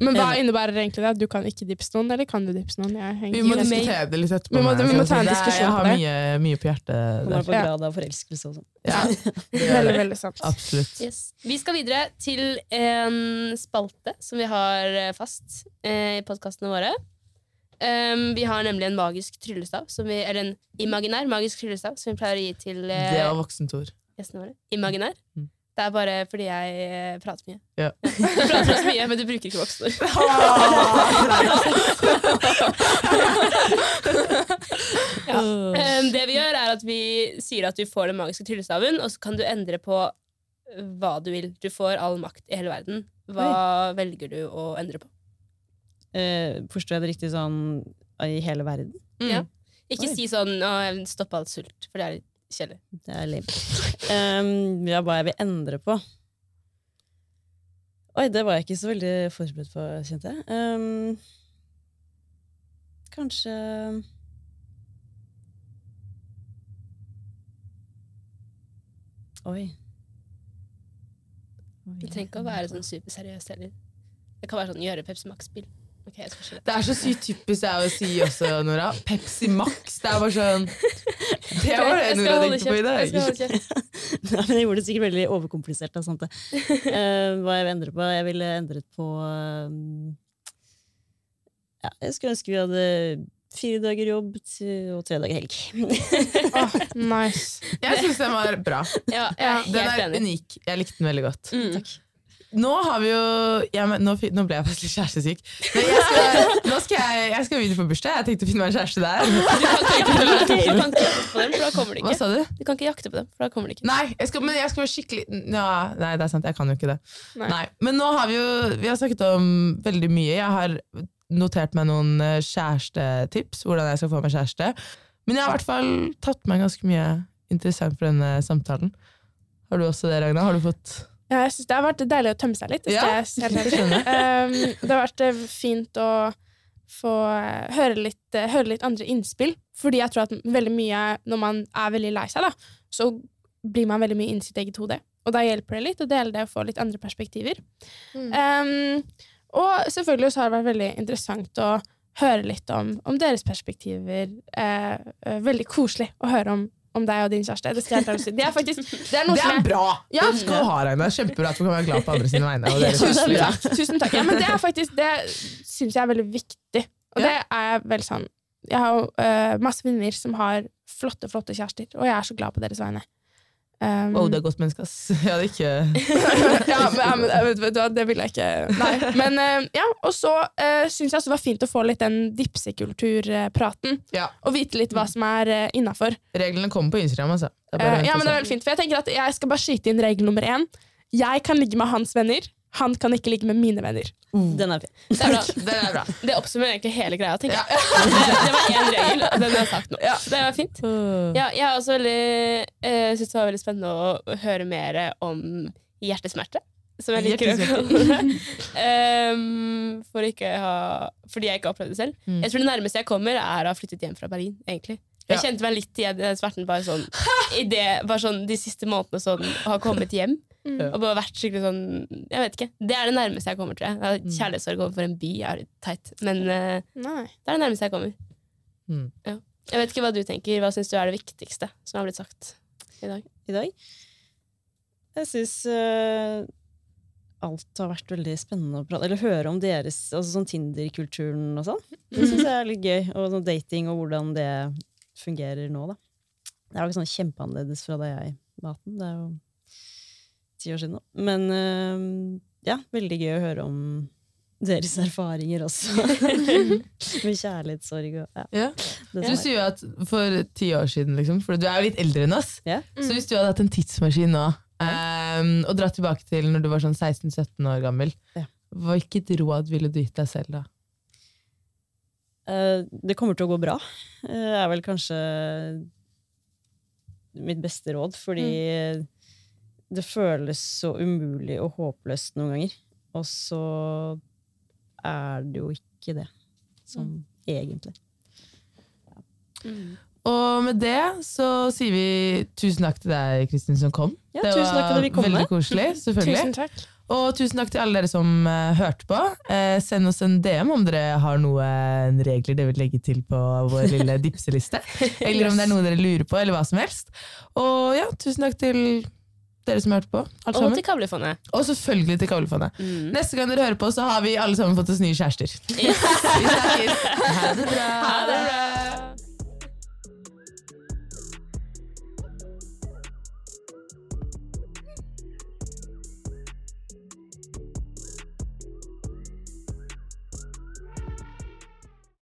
Men hva innebærer egentlig det? Du kan ikke dipse noen, eller kan du dipse noen? Jeg Vi må diskutere det litt etterpå. Vi må- vi må ta en diskusjon Jeg har mye, mye på hjertet der. Man er på grad av forelskelse og sånn. Ja, Veldig, veldig sant. Absolutt. Yes. Vi skal videre til en spalte som vi har eh, fast eh, i podkastene våre. Um, vi har nemlig en magisk tryllestav, som vi, eller en imaginær magisk tryllestav, som vi pleier å gi til eh, Det var voksent ord. gjestene våre. Imaginær. Mm. Det er bare fordi jeg eh, prater mye. Ja. Du prater også mye, men du bruker ikke voksenord. Ja. Um, det vi gjør, er at vi sier at du får den magiske tryllestaven, og så kan du endre på hva du vil. Du får all makt i hele verden. Hva velger du å endre på? Eh, Forstår jeg det riktig sånn i hele verden? Mm. Ja. Ikke Oi. si sånn 'Å, jeg vil stoppe all sult', for det er litt kjedelig. Det er lim. Um, ja, hva jeg vil endre på? Oi, det var jeg ikke så veldig forberedt på, kjente jeg. Um, kanskje Oi. Oi. Det trenger ikke å være sånn superseriøst heller. Det kan være sånn gjøre Pepsi Max-spill. Ok, jeg ikke det. Det er så sykt typisk deg å si også, Nora. Pepsi Max. Det er bare sånn Det var det Jeg Nora tenkte på i dag. jeg. Nei, jeg gjorde det sikkert veldig overkomplisert. Da, sant det. Uh, hva jeg vil endre på? Jeg ville endret på um, ja, Jeg skulle ønske vi hadde fire dager jobb og tre dager helg. oh, nice. Jeg syns den var bra. Ja, jeg er Den er enig. unik. Jeg likte den veldig godt. Mm. Nå har vi jo ja, nå, nå ble jeg faktisk litt kjærestesyk. Men jeg skal, nå skal jeg, jeg skal videre på bursdag. Jeg tenkte å finne meg en kjæreste der. Du kan ikke jakte på dem, for da kommer det Hva sa du? Du kan ikke jakte på dem, for da kommer de ikke. Nei, jeg skal, men jeg skal være skikkelig ja, Nei, det er sant, jeg kan jo ikke det. Nei. Nei. Men nå har vi jo Vi har snakket om veldig mye. Jeg har notert meg noen eh, kjærestetips, hvordan jeg skal få meg kjæreste. Men jeg har i hvert fall tatt meg ganske mye interessant for denne samtalen. Har du også det, Ragna? Har du fått Ja, jeg synes Det har vært deilig å tømme seg litt. det Ja, det. Um, det har vært eh, fint å få eh, høre litt, eh, høre litt andre innspill. Fordi jeg tror at veldig mye når man er veldig lei seg, da, så blir man veldig mye inni sitt eget hode. Og da hjelper det litt å dele det og få litt andre perspektiver. Mm. Um, og selvfølgelig så har det vært veldig interessant å høre litt om, om deres perspektiver. Eh, eh, veldig koselig å høre om, om deg og din kjæreste. Det. Det er faktisk det er Det er bra! Ja. Det skal ha deg med. Kjempebra at du kan være glad på andre sine vegne. Tusen takk. Tusen takk. Ja, men det er faktisk Det syns jeg er veldig viktig. Og det er vel sånn Jeg har jo uh, masse venner som har flotte, flotte kjærester, og jeg er så glad på deres vegne. Um, Wow, det er godt menneske, ass. Jeg hadde ikke ja, men, vet, vet du hva, det vil jeg ikke Nei. Men uh, ja, og så uh, syns jeg også det var fint å få litt den dipsekulturpraten. Ja. Og vite litt hva som er uh, innafor. Reglene kommer på Instagram, altså. Eh, ja, men det er veldig fint, for jeg tenker at jeg skal bare skyte inn regel nummer én. Jeg kan ligge med hans venner, han kan ikke ligge med mine venner. Den er fin. Det er bra. Den er bra. Det oppsummerer egentlig hele greia. tenker jeg. Det, det var én regel, og den har jeg sagt nå. Ja. Det var fint. Ja, jeg har også veldig, uh, synes det var veldig spennende å høre mer om hjertesmerte. Som jeg liker å kalle det. Ehm, for ikke ha, fordi jeg ikke har opplevd det selv. Mm. Jeg tror Det nærmeste jeg kommer, er å ha flyttet hjem fra Berlin. egentlig. Jeg kjente meg litt igjen i den smerten bare sånn, i det, bare sånn de siste månedene sånn, å ha kommet hjem. Mm. Og bare vært skikkelig sånn Jeg vet ikke. Det er det nærmeste jeg kommer, tror jeg. Jeg har Mm. Kjærlighetssorg overfor en by er litt teit. Men uh, det er det nærmeste jeg kommer. Mm. Ja. Jeg vet ikke hva du tenker. Hva syns du er det viktigste som har blitt sagt i dag? i dag. Jeg syns uh, alt har vært veldig spennende å prate Eller høre om deres altså sånn Tinder-kulturen og sånn. Det syns jeg er litt gøy. Og sånn dating og hvordan det fungerer nå, da. Det er jo ikke sånn kjempeannerledes fra da jeg var 18. Det er jo ti år siden nå. Men eh, ja, veldig gøy å høre om deres erfaringer også. Med kjærlighetssorg og ja. Ja. Det Du sier jo at for ti år siden, liksom, for du er jo litt eldre enn oss, Ja. så hvis du hadde hatt en tidsmaskin nå um, og dratt tilbake til når du var sånn 16-17 år gammel, Ja. hvilket råd ville du gitt deg selv da? Eh, det kommer til å gå bra, uh, er vel kanskje mitt beste råd. Fordi det føles så umulig og håpløst noen ganger. Og så er det jo ikke det, som mm. egentlig. Og med det så sier vi tusen takk til deg, Kristin, som kom. Ja, tusen takk for at kom vil komme. veldig koselig, selvfølgelig. Tusen takk. Og tusen takk til alle dere som uh, hørte på. Uh, send oss en DM om dere har noen regler dere vil legge til på vår lille dipseliste. Eller om det er noe dere lurer på, eller hva som helst. Og ja, tusen takk til dere som hørte på. Og sammen. til Kavlefondet. Og selvfølgelig til Kavlefondet. Mm. Neste gang dere hører på, så har vi alle sammen fått oss nye kjærester. Yes. Vi snakkes. Ha det bra. Ha det bra.